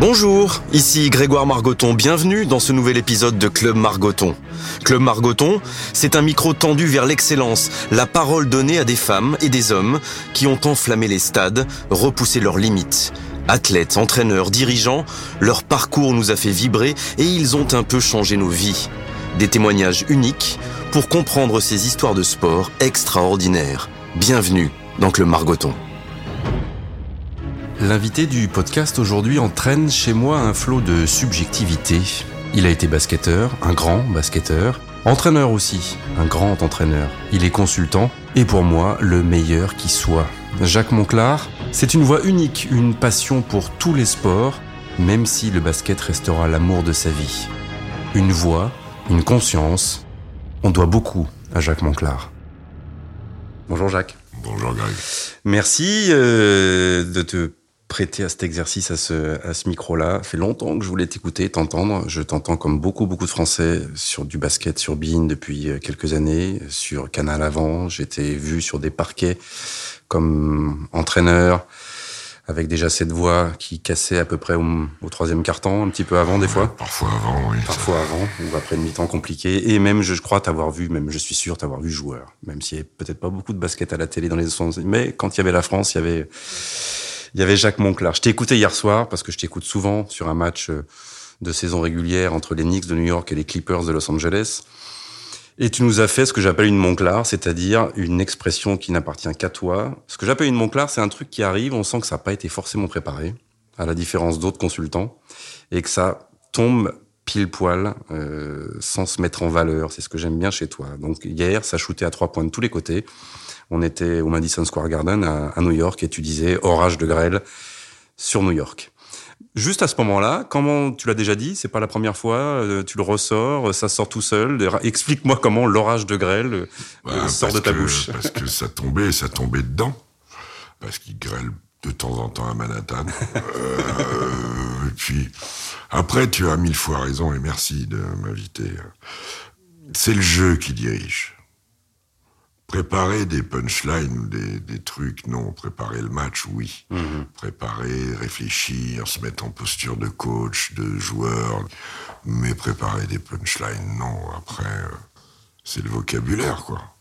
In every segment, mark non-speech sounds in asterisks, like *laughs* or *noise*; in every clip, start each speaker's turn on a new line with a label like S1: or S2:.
S1: Bonjour, ici Grégoire Margoton, bienvenue dans ce nouvel épisode de Club Margoton. Club Margoton, c'est un micro tendu vers l'excellence, la parole donnée à des femmes et des hommes qui ont enflammé les stades, repoussé leurs limites. Athlètes, entraîneurs, dirigeants, leur parcours nous a fait vibrer et ils ont un peu changé nos vies. Des témoignages uniques pour comprendre ces histoires de sport extraordinaires. Bienvenue dans Club Margoton. L'invité du podcast aujourd'hui entraîne chez moi un flot de subjectivité. Il a été basketteur, un grand basketteur, entraîneur aussi, un grand entraîneur. Il est consultant et pour moi le meilleur qui soit. Jacques Monclar, c'est une voix unique, une passion pour tous les sports, même si le basket restera l'amour de sa vie. Une voix, une conscience. On doit beaucoup à Jacques Monclar. Bonjour Jacques.
S2: Bonjour Greg.
S1: Merci euh, de te prêter à cet exercice, à ce, à ce micro-là. fait longtemps que je voulais t'écouter, t'entendre. Je t'entends comme beaucoup, beaucoup de Français sur du basket, sur Bean depuis euh, quelques années, sur Canal Avant. J'étais vu sur des parquets comme entraîneur, avec déjà cette voix qui cassait à peu près au, troisième quart-temps, un petit peu avant des fois.
S2: Parfois avant, oui.
S1: Parfois avant, ou après une mi-temps compliqué. Et même, je crois t'avoir vu, même je suis sûr t'avoir vu joueur. Même s'il y avait peut-être pas beaucoup de basket à la télé dans les 70 mais quand il y avait la France, il y avait il y avait Jacques Monclar. Je t'ai écouté hier soir parce que je t'écoute souvent sur un match euh, de saison régulière entre les Knicks de New York et les Clippers de Los Angeles. Et tu nous as fait ce que j'appelle une Monclar, c'est-à-dire une expression qui n'appartient qu'à toi. Ce que j'appelle une Monclar, c'est un truc qui arrive, on sent que ça n'a pas été forcément préparé, à la différence d'autres consultants, et que ça tombe pile poil, euh, sans se mettre en valeur. C'est ce que j'aime bien chez toi. Donc hier, ça shootait à trois points de tous les côtés. On était au Madison Square Garden à, New York et tu disais orage de grêle sur New York. Juste à ce moment-là, comment tu l'as déjà dit, c'est pas la première fois, euh, tu le ressors, ça sort tout seul. Explique-moi comment l'orage de grêle euh, bah, sort de ta bouche.
S2: Parce que ça tombait, ça tombait dedans. Parce qu'il grêle de temps en temps à Manhattan. *laughs* euh, et puis après, tu as mille fois raison et merci de m'inviter. C'est le jeu qui dirige. Préparer des punchlines ou des, des, trucs, non. Préparer le match, oui. Mhm. Préparer, réfléchir, se mettre en posture de coach, de joueur. Mais préparer des punchlines, non. Après, euh, c'est le vocabulaire, quoi.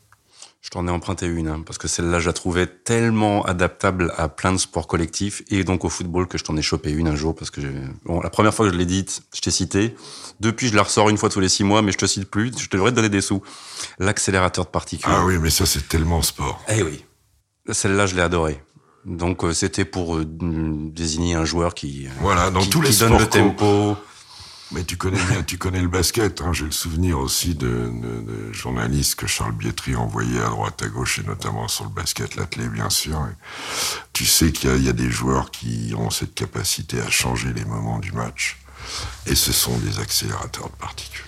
S1: Je t'en ai emprunté une, hein, parce que celle-là, je la trouvais tellement adaptable à plein de sports collectifs et donc au football que je t'en ai chopé une un jour parce que bon, la première fois que je l'ai dite, je t'ai cité. Depuis, je la ressors une fois tous les six mois, mais je te cite plus. Je devrais te donner des sous. L'accélérateur de particules.
S2: Ah oui, mais ça, c'est tellement sport.
S1: Eh oui. Celle-là, je l'ai adorée. Donc, euh, c'était pour euh, désigner un joueur qui,
S2: voilà, dans
S1: qui,
S2: tous les
S1: donne le tempo.
S2: Mais tu connais bien, tu connais le basket. Hein. J'ai le souvenir aussi de, de, de, journalistes que Charles Bietri envoyait à droite, à gauche, et notamment sur le basket l'athlète, bien sûr. tu sais qu'il y, y, a des joueurs qui ont cette capacité à changer les moments du match. Et ce sont des accélérateurs de particules.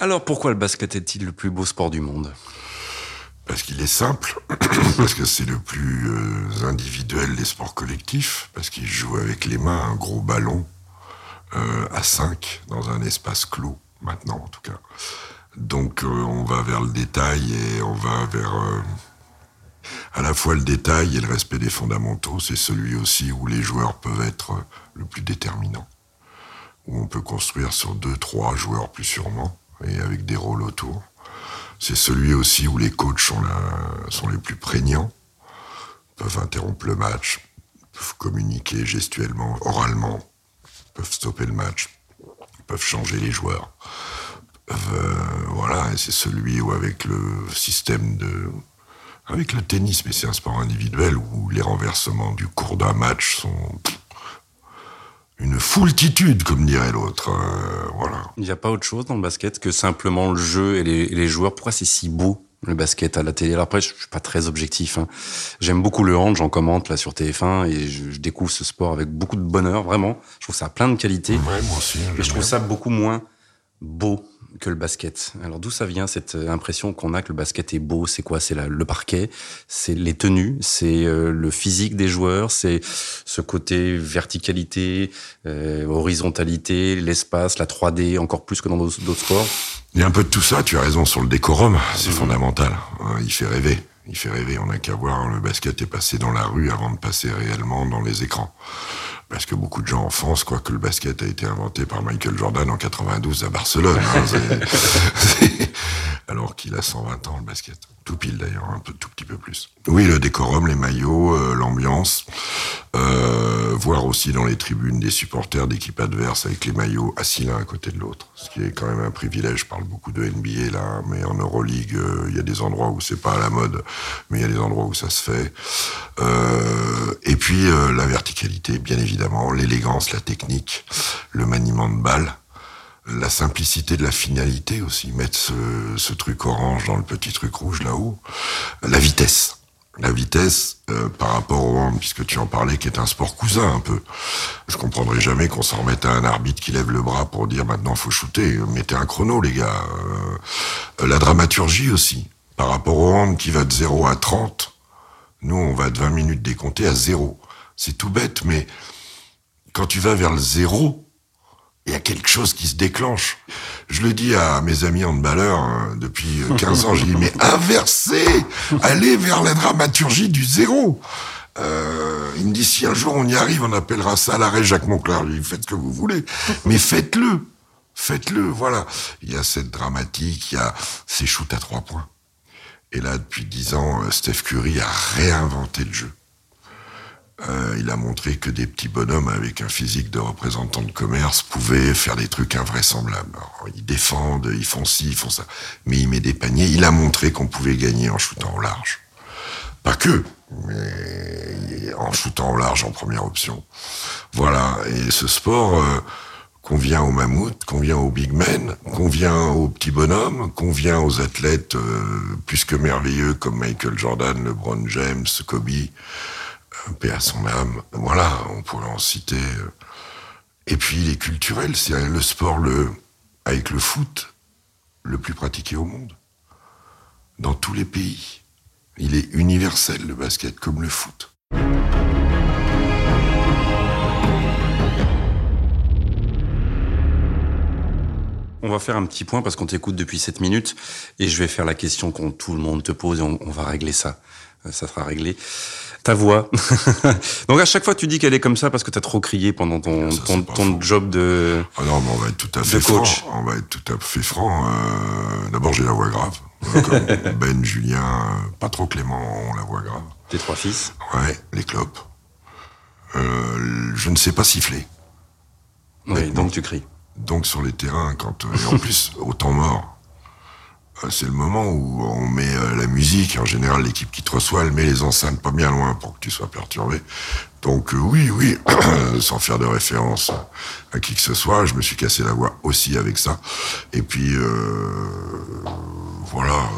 S1: Alors pourquoi le basket est-il le plus beau sport du monde?
S2: Parce qu'il est simple, *coughs* parce que c'est le plus euh, individuel des sports collectifs, parce qu'il joue avec les mains un gros ballon euh, à 5 dans un espace clos, maintenant en tout cas. Donc euh, on va vers le détail et on va vers euh, à la fois le détail et le respect des fondamentaux. C'est celui aussi où les joueurs peuvent être le plus déterminants, où on peut construire sur deux, trois joueurs plus sûrement et avec des rôles autour. C'est celui aussi où les coachs sont, sont les plus prégnants, peuvent interrompre le match, peuvent communiquer gestuellement, oralement, peuvent stopper le match, peuvent changer les joueurs. Euh, voilà, c'est celui où avec le système de... Avec le tennis, mais c'est un sport individuel où les renversements du cours d'un match sont une foultitude, comme dirait l'autre. Euh, voilà.
S1: Il n'y a pas autre chose dans le basket que simplement le jeu et les, et les joueurs. Pourquoi c'est si beau? Le basket à la télé. Alors après, je, suis pas très objectif. Hein. J'aime beaucoup le hand, j'en commente là sur TF1 et je, je, découvre ce sport avec beaucoup de bonheur, vraiment. Je trouve ça plein de qualités.
S2: Ouais, moi aussi.
S1: Mais je trouve ça beaucoup moins beau que le basket. Alors d'où ça vient cette euh, impression qu'on a que le basket est beau? C'est quoi? C'est le parquet, c'est les tenues, c'est euh, le physique des joueurs, c'est ce côté verticalité, euh, horizontalité, l'espace, la 3D, encore plus que dans d'autres sports?
S2: Il y a un peu de tout ça. Tu as raison sur le décorum, c'est mmh. fondamental. Hein, il fait rêver. Il fait rêver, on n'a qu'à voir, le basket est passé dans la rue avant de passer réellement dans les écrans. Parce que beaucoup de gens en France croient que le basket a été inventé par Michael Jordan en 92 à Barcelone. Hein, *laughs* *laughs* alors qu'il a 120 ans, le basket. Tout pile d'ailleurs, un peu, tout petit peu plus. Oui, le décorum, les maillots, euh, l'ambiance. Euh, voir aussi dans les tribunes des supporters d'équipes adverses avec les maillots assis l'un à côté de l'autre. Ce qui est quand même un privilège. Je parle beaucoup de NBA là, mais en Euroleague, euh, il y a des endroits où c'est pas à la mode, mais il y a des endroits où ça se fait. Euh, et puis la verticalité, bien évidemment, l'élégance, la technique, le maniement de balles la simplicité de la finalité aussi, mettre ce, truc orange dans le petit truc rouge là-haut, la vitesse. La vitesse euh, par rapport au hand, puisque tu en parlais, qui est un sport cousin un peu. Je comprendrais jamais qu'on s'en remette à un arbitre qui lève le bras pour dire maintenant faut shooter. Mettez un chrono, les gars. Euh, la dramaturgie aussi, par rapport au hand qui va de 0 à 30. Nous, on va de 20 minutes décompter à 0. C'est tout bête, mais quand tu vas vers le zéro, il y a quelque chose qui se déclenche. Je le dis à mes amis handballeurs hein, depuis 15 ans, j'ai dit mais inversez, allez vers la dramaturgie du zéro. Euh, il me dit si un jour on y arrive, on appellera ça l'arrêt Jacques Monclar. lui faites ce que vous voulez, mais faites-le, faites-le. Voilà, il y a cette dramatique, il y a ces shoots à trois points. Et là, depuis dix ans, euh, Steph Curry a réinventé le jeu. Euh, il a montré que des petits bonhommes avec un physique de représentant de commerce pouvaient faire des trucs invraisemblables. ils défendent, ils font ci, ils font ça, mais il met des paniers. Il a montré qu'on pouvait gagner en shootant au large. Pas que, mais en shootant au large en première option. Voilà. Et ce sport euh, convient aux mammouths, convient aux big men, convient aux petits bonhommes, convient aux athlètes euh, plus que merveilleux comme Michael Jordan, LeBron James, Kobe paix à son âme. Voilà, on pourrait en citer. Euh. Et puis il est culturel, c'est le sport le, avec le foot le plus pratiqué au monde. Dans tous les pays. Il est universel, le basket, comme le foot.
S1: On va faire un petit point parce qu'on t'écoute depuis 7 minutes et je vais faire la question qu'on tout le monde te pose et on, va régler ça. Euh, ça sera réglé ta voix. *laughs* Donc à chaque fois, tu dis qu'elle est comme ça parce que tu as trop crié pendant ton, ton, ton job de
S2: Ah non, mais on va être tout à fait coach. franc. On va être tout à fait franc. Euh, D'abord, j'ai la voix grave. *laughs* ben, Julien, pas trop Clément, on la voix grave.
S1: Tes trois fils
S2: Ouais, les clopes. Euh, je ne sais pas siffler.
S1: Oui, donc tu cries.
S2: Donc sur les terrains, quand euh, et en *laughs* plus au temps mort, euh, c'est le moment où on met euh, la musique. En général, l'équipe qui te reçoit, elle met les enceintes pas bien loin pour que tu sois perturbé. Donc euh, oui, oui, *coughs* sans faire de référence à qui que ce soit, je me suis cassé la voix aussi avec ça. Et puis euh, voilà.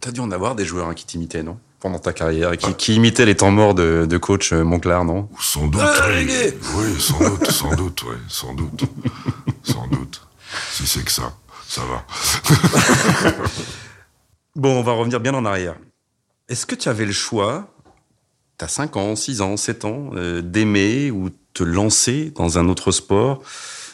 S1: T'as dû en avoir des joueurs hein, qui t'imitaient, non? Pendant ta carrière, qui, qui, imitaient les temps morts de, de coach Monclar, non?
S2: Sans doute. oui, oui, sans doute, sans doute, oui, sans doute, sans doute. Si c'est que ça ça va. *laughs*
S1: bon, on va revenir bien en arrière. Est-ce que tu avais le choix, tu as 5 ans, 6 ans, 7 ans, euh, d'aimer ou te lancer dans un autre sport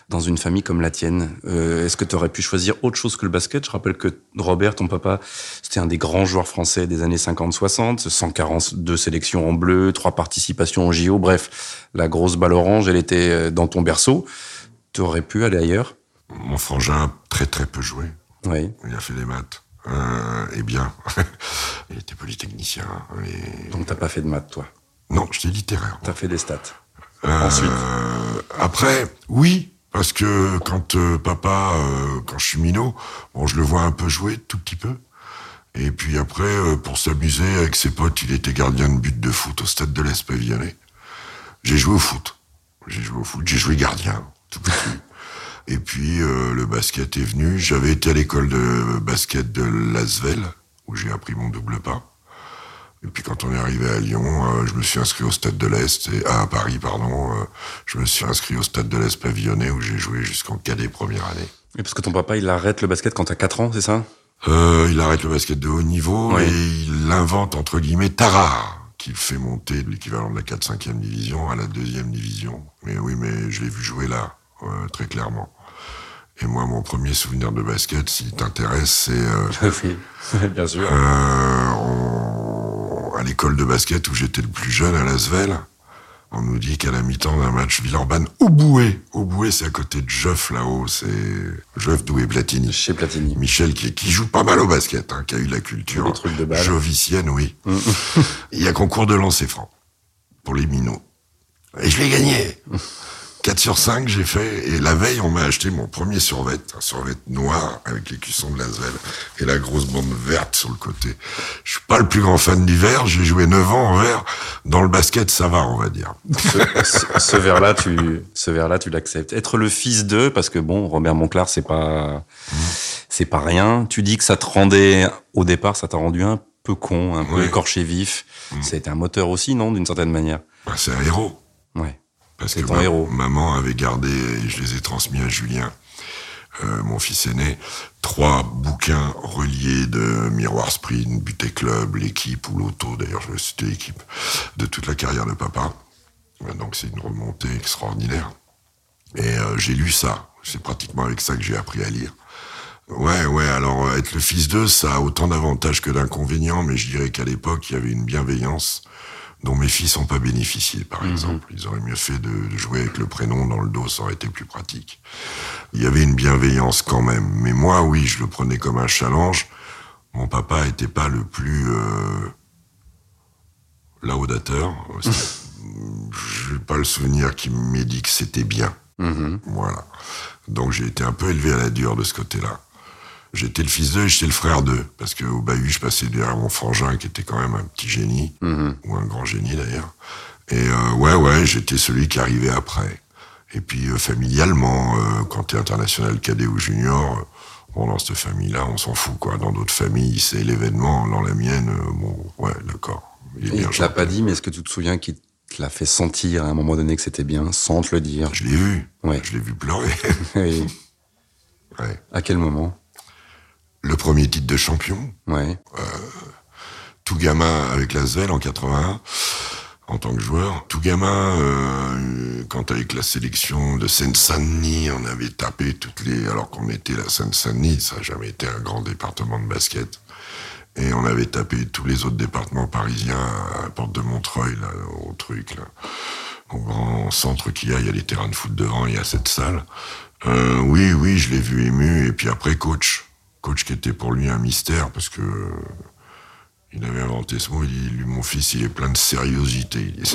S1: dans une famille comme la tienne? Euh, Est-ce que tu aurais pu choisir autre chose que le basket? Je rappelle que Robert, ton papa, c'était un des grands joueurs français des années 50-60, 142 sélections en bleu, 3 participations en JO, bref, la grosse balle orange, elle était euh, dans ton berceau. Tu aurais pu aller ailleurs?
S2: Mon frangin a très très peu joué.
S1: Oui.
S2: Il a fait des maths. Euh, et bien. *laughs* il était polytechnicien. Et...
S1: Donc t'as pas fait de maths, toi?
S2: Non, j'étais littéraire.
S1: T'as fait des stats.
S2: Euh, Ensuite? Après, oui, parce que quand euh, papa, euh, quand je suis minot, bon, je le vois un peu jouer, tout petit peu. Et puis après, euh, pour s'amuser avec ses potes, il était gardien de but de foot au stade de l'Espavillonnais. J'ai joué au foot. J'ai joué au foot. J'ai joué gardien, tout petit. *laughs* Et puis euh, le basket est venu. J'avais été à l'école de basket de Lasvel, où j'ai appris mon double pas. Et puis quand on est arrivé à Lyon, euh, je me suis inscrit au Stade de l'Est, et à Paris, pardon, euh, je me suis inscrit au Stade de l'Est pavillonné, où j'ai joué jusqu'en cadet première année.
S1: Et parce que ton papa, il arrête le basket quand t'as 4 ans, c'est ça?
S2: Euh, Il arrête le basket de haut niveau, oui. et il invente, entre guillemets, Tarare, qui fait monter de l'équivalent de la 4-5e division à la 2e division. Mais oui, mais je l'ai vu jouer là, très clairement. Et moi, mon premier souvenir de basket, s'il t'intéresse, c'est... Euh, *laughs*
S1: oui, bien sûr.
S2: Euh, on, à l'école de basket où j'étais le plus jeune à Lasvel, on nous dit qu'à la mi-temps d'un match Villeurbanne, au Boué, au Boué, c'est à côté de Jeuf là-haut, c'est Jeuf Doué Platini.
S1: Chez Platini.
S2: Michel qui, qui joue pas mal au basket, hein, qui a eu la culture
S1: Des trucs de balle.
S2: jovicienne, oui. *laughs* Il y a concours de lancer franc pour les minots. Et je l'ai gagné. *laughs* 4 sur 5, j'ai fait. Et la veille, on m'a acheté mon premier survêt, un survêt noir avec les cuissons de Lasvel et la grosse bande verte sur le côté. Je suis pas le plus grand fan du vert. J'ai joué 9 ans en vert. Dans le basket, ça va, on va dire.
S1: ce, ce, ce verre-là, tu, ce verre-là, tu l'acceptes. Être le fils d'eux, parce que bon, Robert Monclar, c'est pas, c'est pas rien. Tu dis que ça te rendait, au départ, ça t'a rendu un peu con, un peu
S2: Ouais.
S1: écorché vif. C'était un moteur aussi, non, d'une certaine manière?
S2: Bah, c'est un héros.
S1: Ouais.
S2: Parce que
S1: ton
S2: ma-
S1: héros.
S2: maman avait gardé, et je les ai transmis à Julien, euh, mon fils aîné, trois bouquins reliés de Miroir Sprint, Buté Club, l'équipe ou l'auto, d'ailleurs, je- c'était l'équipe, de toute la carrière de papa. Euh, Donc c'est une remontée extraordinaire. Et euh, j'ai lu ça. C'est pratiquement avec ça que j'ai appris à lire. Ouais, ouais, alors être le fils d'eux, ça a autant d'avantages que d'inconvénients, mais je dirais qu'à l'époque, il y avait une bienveillance dont mes fils n'ont pas bénéficié, par exemple. Ils auraient mieux fait de, de jouer avec le prénom dans le dos, ça aurait été plus pratique. Il y avait une bienveillance quand même. Mais moi, oui, je le prenais comme un challenge. Mon papa était pas le plus euh, laudateur. Je n'ai pas le souvenir qu'il m'ait dit que c'était bien.
S1: Mhm.
S2: Voilà. Donc j'ai été un peu élevé à la dure de ce côté-là. J'étais le fils d'eux et j'étais le frère d'eux. Parce qu'au bahut, je passais derrière mon frangin qui était quand même un petit génie,
S1: Mhm.
S2: ou un grand génie d'ailleurs. Et euh, ouais, ouais, j'étais celui qui arrivait après. Et puis euh, familialement, euh, quand t'es international cadet ou junior, euh, bon, dans cette famille-là, on s'en fout, quoi. Dans d'autres familles, c'est l'événement. Dans la mienne, bon, ouais, d'accord. Il
S1: il te l'a pas dit, mais est-ce que tu te souviens qu'il te l'a fait sentir à un moment donné que c'était bien, sans te le dire
S2: Je l'ai vu.
S1: Ouais.
S2: Je l'ai vu pleurer. *laughs* Ouais.
S1: À quel moment
S2: Le premier titre de champion,
S1: Ouais.
S2: tout gamin avec la Svel en 81 en tant que joueur. Tout gamin, euh, quand avec la sélection de Seine-Saint-Denis, on avait tapé toutes les... Alors qu'on était la Seine-Saint-Denis, ça n'a jamais été un grand département de basket. Et on avait tapé tous les autres départements parisiens à la porte de Montreuil, là, au truc, là. Au grand centre qu'il y a, il y a les terrains de foot devant, il y a cette salle. Euh, oui, oui, je l'ai vu ému. Et puis après, coach. Coach qui était pour lui un mystère, parce que il avait inventé ce mot, il dit, lui, mon fils, il est plein de sériosité. Il dit, *laughs*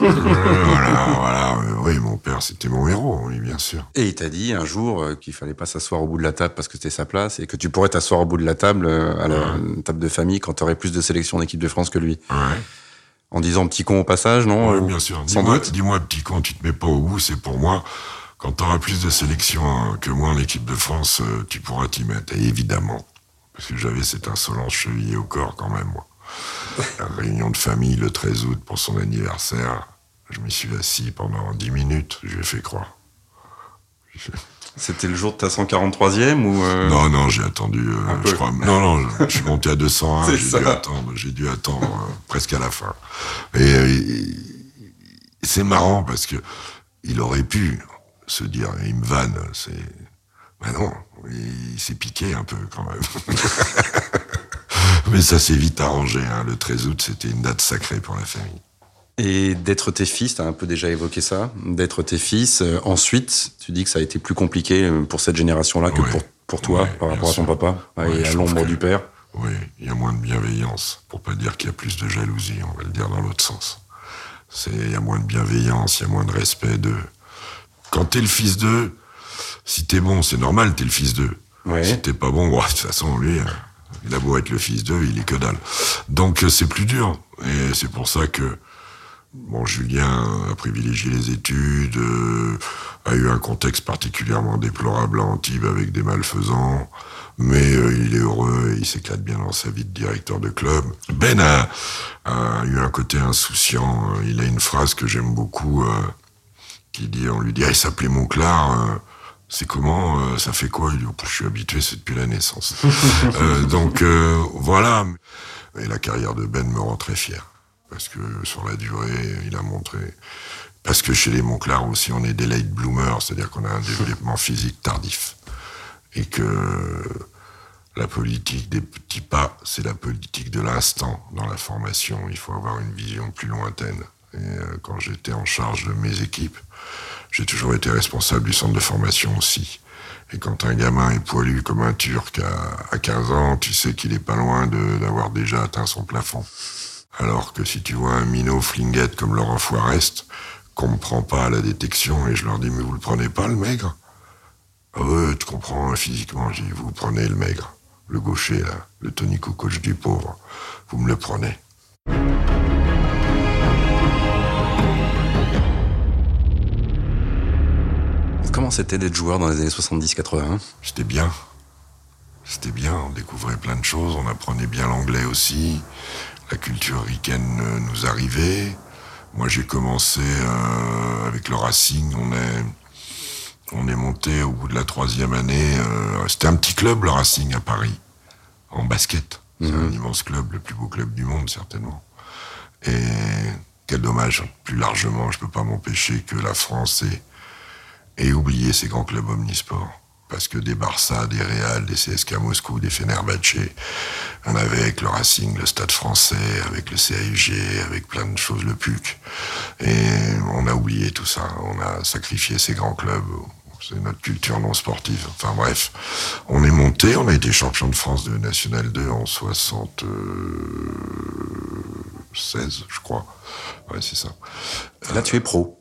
S2: Euh, voilà, voilà. Euh, Oui, mon père, c'était mon héros, oui, bien sûr.
S1: Et il t'a dit un jour euh, qu'il fallait pas s'asseoir au bout de la table parce que c'était sa place et que tu pourrais t'asseoir au bout de la table euh, à la table de famille quand tu aurais plus de sélection d'équipe de France que lui.
S2: Ouais.
S1: En disant petit con au passage, non
S2: Ouais,
S1: Euh,
S2: bien sûr.
S1: Sans
S2: Dis-moi,
S1: doute.
S2: dis-moi, petit con, tu te mets pas au bout, c'est pour moi. Quand tu auras plus de sélections hein, que moi en équipe de France, euh, tu pourras t'y mettre. Et évidemment. Parce que j'avais cette insolence chevillée au corps quand même, moi. *laughs* La réunion de famille le 13 août pour son anniversaire, je m'y suis assis pendant 10 minutes, je lui ai fait croire.
S1: C'était le jour de ta 143e ou euh,
S2: Non, non, j'ai attendu, euh, je crois. Non, non, je, je suis monté à 201, *laughs*
S1: C'est
S2: j'ai dû attendre, j'ai dû attendre euh, presque à la fin. Et, euh, il- c'est marrant parce que il aurait pu se dire, il me vanne, c'est... Ben non, il s'est piqué un peu quand même. *laughs* Mais ça s'est vite arrangé, hein. le 13 août, c'était une date sacrée pour la famille.
S1: Et d'être tes fils, t'as un peu déjà évoqué ça, d'être tes fils. euh, ensuite, tu dis que ça a été plus compliqué euh, pour cette génération-là que
S2: Ouais.
S1: pour, pour toi,
S2: Ouais,
S1: par rapport à ton papa,
S2: Ouais,
S1: et à l'ombre du père.
S2: Oui, il y a moins de bienveillance, pour pas dire qu'il y a plus de jalousie, on va le dire dans l'autre sens. Il y a moins de bienveillance, il y a moins de respect d'eux. Quand t'es le fils d'eux, si t'es bon, c'est normal, t'es le fils d'eux.
S1: Ouais.
S2: Si t'es pas bon, *laughs* de toute façon, lui, euh, il a beau être le fils d'eux, il est que dalle. Donc euh, c'est plus dur. Et c'est pour ça que, bon, Julien a privilégié les études, euh, a eu un contexte particulièrement déplorable à Antibes avec des malfaisants, mais euh, il est heureux et il s'éclate bien dans sa vie de directeur de club. Ben a, a eu un côté insouciant. Il a une phrase que j'aime beaucoup euh, qui dit, on lui dit, ah, il s'appelait Monclar. euh, c'est comment euh, Ça fait quoi? Il dit, Oh, je suis habitué, c'est depuis la naissance. *laughs* Euh, donc voilà. Et la carrière de Ben me rend très fier parce que sur la durée, il a montré. Parce que chez les Monclar aussi, on est des late bloomers, c'est-à-dire qu'on a un développement physique tardif et que La politique des petits pas, c'est la politique de l'instant dans la formation. Il faut avoir une vision plus lointaine. Et euh, quand j'étais en charge de mes équipes, j'ai toujours été responsable du centre de formation aussi. Et quand un gamin est poilu comme un turc à, 15 ans, tu sais qu'il est pas loin d'avoir déjà atteint son plafond. Alors que si tu vois un minot flinguette comme Laurent Foirest, qu'on me prend pas à la détection et je leur dis mais vous le prenez pas le maigre? Ah ouais, tu comprends physiquement, je dis vous prenez le maigre, le gaucher là, le tonico coach du pauvre, vous me le prenez.
S1: Comment c'était d'être joueur dans les années 70-80
S2: C'était bien. C'était bien, on découvrait plein de choses, on apprenait bien l'anglais aussi, la culture ricaine euh, nous arrivait. Moi j'ai commencé euh, avec le Racing, on est, on est monté au bout de la troisième année, euh, c'était un petit club le Racing à Paris, en basket. C'est un mhm. immense club, le plus beau club du monde certainement. Et quel dommage, plus largement, je peux pas m'empêcher que la France ait et oublier ces grands clubs omnisports. Parce que des Barça, des Real, des CSK Moscou, des Fenerbahce, on avait avec le Racing, le Stade français, avec le CAUG, avec plein de choses, le PUC. Et on a oublié tout ça. On a sacrifié ces grands clubs. C'est notre culture non sportive. Enfin bref, on est monté, on a été champion de France de National 2 en 76, je crois. Ouais, c'est ça.
S1: Là, tu es pro.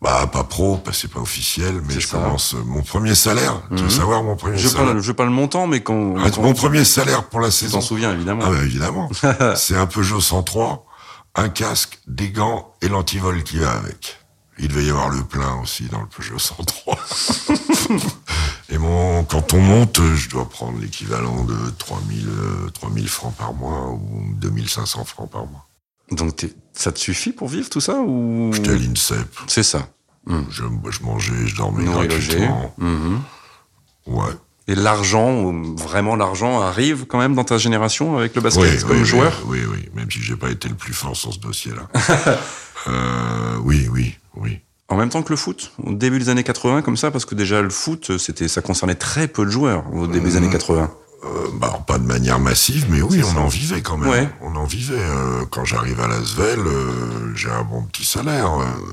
S2: Bah pas pro, parce que c'est pas officiel, mais je commence mon premier salaire. Tu veux mhm. savoir mon premier
S1: je
S2: salaire
S1: pas, Je veux pas le montant, mais quand,
S2: ah, mon premier salaire pour la saison.
S1: T'en souviens évidemment.
S2: Ah bah évidemment. *laughs* c'est un Peugeot 103, un casque, des gants et l'antivol qui va avec. Il devait y avoir le plein aussi dans le Peugeot 103. *laughs* et mon, quand on monte, je dois prendre l'équivalent de 3000, 3000 euh, francs par mois ou 2500 francs par mois.
S1: Donc ça te suffit pour vivre tout ça ou?
S2: J'étais à l'INSEP.
S1: C'est ça.
S2: Hmm. Je, mangeais, je dormais gratuitement.
S1: Mhm.
S2: Ouais.
S1: Et l'argent, vraiment l'argent, arrive quand même dans ta génération avec le basket comme joueur?
S2: oui, oui, même si j'ai pas été le plus fort sur ce dossier-là. *laughs* euh, oui, oui, oui.
S1: En même temps que le foot, au début des années 80, comme ça, parce que déjà le foot, c'était, ça concernait très peu de joueurs au début des années 80.
S2: Euh, bah, pas de manière massive, mais oui, on en vivait quand même. On en vivait. Euh, quand j'arrive à Lasvel, euh, j'ai un bon petit salaire.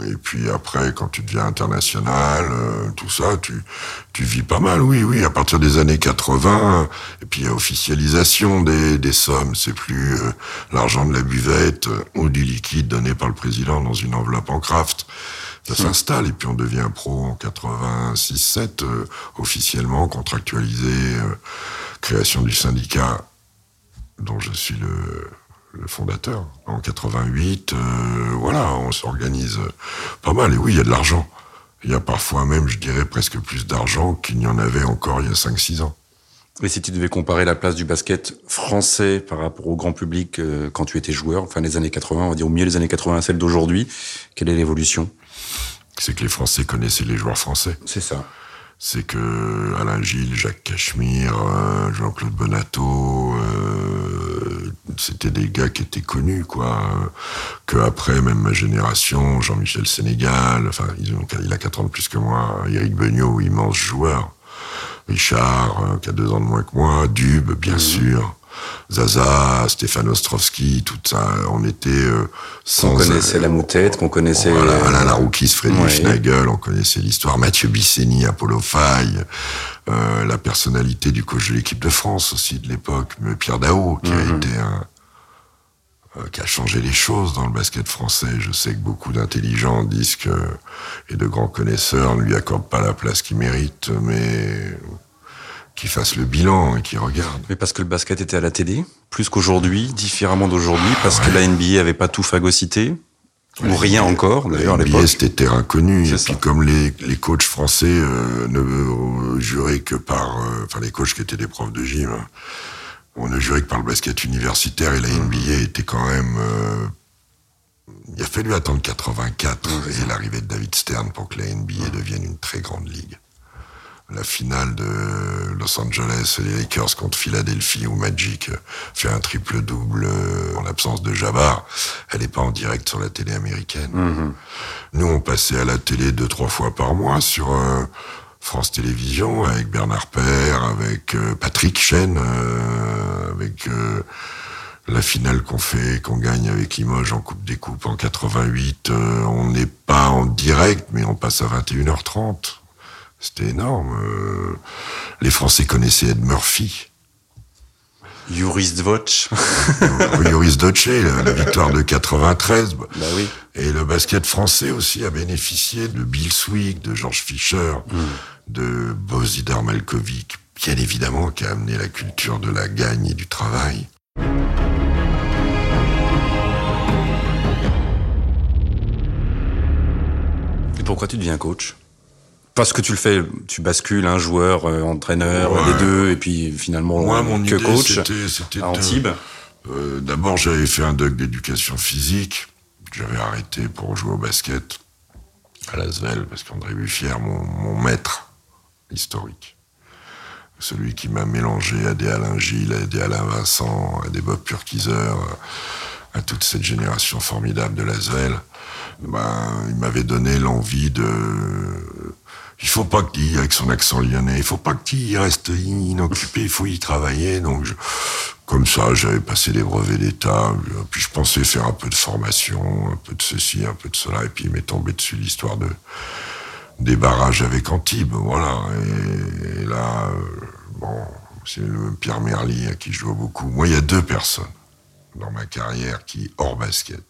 S2: et puis après, quand tu deviens international, tout ça, tu tu vis pas mal. Oui, oui. À partir des années 80, et puis il y a officialisation des, des sommes. C'est plus l'argent de la buvette ou du liquide donné par le président dans une enveloppe en craft ça s'installe et puis on devient pro en 86-7 officiellement contractualisé création du syndicat dont je suis le, fondateur. En 88, euh, voilà, on s'organise pas mal. Et oui, il y a de l'argent. Il y a parfois même, je dirais, presque plus d'argent qu'il n'y en avait encore il y a 5-6 ans.
S1: Et si tu devais comparer la place du basket français par rapport au grand public euh, quand tu étais joueur, enfin les années 80, on va dire au milieu des années 80, celle d'aujourd'hui, quelle est l'évolution?
S2: C'est que les Français connaissaient les joueurs français.
S1: C'est ça
S2: c'est que Alain Gilles, Jacques Cachemire, euh, Jean-Claude Bonato, euh, c'était des gars qui étaient connus, quoi. Que après, même ma génération, Jean-Michel Sénégal, enfin, il a 4 ans de plus que moi, Eric Beugnot, immense joueur, Richard, euh, qui a 2 ans de moins que moi, Dube, bien mmh. sûr. Zaza, Stéphane Ostrovski, tout ça, on était euh,
S1: sans... On connaissait la moutette, qu'on connaissait...
S2: Voilà, Alain Laroukis, Frédéric Schnagel, on connaissait l'histoire, Mathieu Bisseni, Apollo Faye, euh, la personnalité du coach de l'équipe de France aussi de l'époque, Pierre Dao, qui a mhm. été un... Euh, qui a changé les choses dans le basket français. Je sais que beaucoup d'intelligents disent que, et de grands connaisseurs ne lui accordent pas la place qu'il mérite, mais qui fasse le bilan et qui regarde.
S1: Mais parce que le basket était à la télé, plus qu'aujourd'hui, différemment d'aujourd'hui, parce que la NBA avait pas tout phagocyté, ou rien encore, d'ailleurs, à l'époque.
S2: c'était terrain connu. Et puis, comme les, les coachs français euh, ne euh, juraient que par... Euh, enfin, les coachs qui étaient des profs de gym, hein, on ne jurait que par le basket universitaire, et la NBA mmh. était quand même... il a fallu attendre 84 mmh, et l'arrivée de David Stern pour que la NBA mmh. devienne une très grande ligue la finale de Los Angeles, les Lakers contre Philadelphie où Magic fait un triple-double en l'absence de Jabbar, elle n'est pas en direct sur la télé américaine. Mm-hmm. Nous, on passait à la télé deux, trois fois par mois sur, euh, France Télévisions, avec Bernard Père, avec euh, Patrick Chen, euh, avec la finale qu'on fait, qu'on gagne avec Limoges en Coupe des Coupes en 88. on n'est pas en direct, mais on passe à 21h30. C'était énorme. les Français connaissaient Ed Murphy.
S1: Juris Dvoch. *laughs*
S2: Juris Dvoch, la, victoire de 93.
S1: Bah oui.
S2: Et le basket français aussi a bénéficié de Bill Swick, de George Fischer, mm. de Bozidar Malkovic, bien évidemment, qui a amené la culture de la gagne et du travail.
S1: Et pourquoi tu deviens coach? Parce que tu le fais, tu bascules un joueur, euh, entraîneur, les deux, et puis finalement
S2: Moi, mon
S1: que
S2: idée,
S1: coach
S2: c'était
S1: à Antibes.
S2: Euh, D'abord, j'avais fait un doc d'éducation physique. J'avais arrêté pour jouer au basket à Lasvel, parce qu'André Buffière, mon, mon, maître historique, celui qui m'a mélangé à des Alain Gilles, à des Alain Vincent, à des Bob Purkiser, à toute cette génération formidable de Lasvel, ben, il m'avait donné l'envie de il faut pas qu'il, avec son accent lyonnais, il faut pas qu'il reste inoccupé, il faut y travailler. Donc, comme ça, j'avais passé des brevets d'État, puis je pensais faire un peu de formation, un peu de ceci, un peu de cela, et puis il m'est tombé dessus l'histoire de des barrages avec Antibes, voilà. Et, là, euh, bon, c'est le Pierre Merly à qui je dois beaucoup. Moi, il y a deux personnes dans ma carrière qui, hors basket,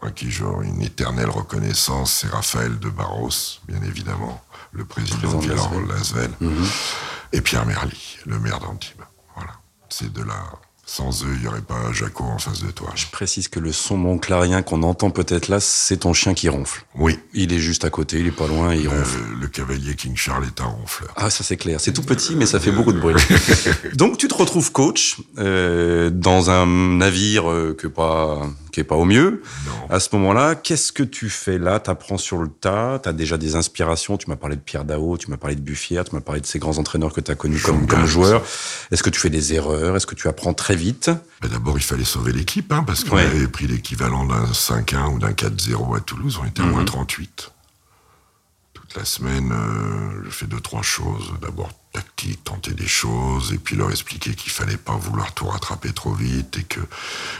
S2: moi qui joue une éternelle reconnaissance, c'est Raphaël de Barros, bien évidemment le président de Lasvel, mhm. et Pierre Merly, le maire d'Antibes. Voilà. C'est de là. Sans eux, il n'y aurait pas Jaco en face de toi.
S1: Je précise que le son montclarien qu'on entend peut-être là, c'est ton chien qui ronfle.
S2: Oui.
S1: Il est juste à côté, il est pas loin, il ronfle.
S2: Le cavalier King Charles est un ronfleur.
S1: Ah, ça c'est clair. C'est tout petit, mais ça fait beaucoup de bruit. *laughs* Donc tu te retrouves coach euh, dans un navire euh, que pas pas au mieux. À ce moment-là, qu'est-ce que tu fais là? Tu apprends sur le tas, tu as déjà des inspirations, tu m'as parlé de Pierre Dao, tu m'as parlé de Buffière, tu m'as parlé de ces grands entraîneurs que tu as connus comme, comme joueur. Est-ce que tu fais des erreurs? Est-ce que tu apprends très vite?
S2: Ben D'abord, il fallait sauver l'équipe, hein, parce qu'on avait pris l'équivalent d'un 5-1 ou d'un 4-0 à Toulouse, on était à moins 38. La semaine, euh, je fais deux, trois choses. D'abord, tactique, tenter des choses, et puis leur expliquer qu'il fallait pas vouloir tout rattraper trop vite et que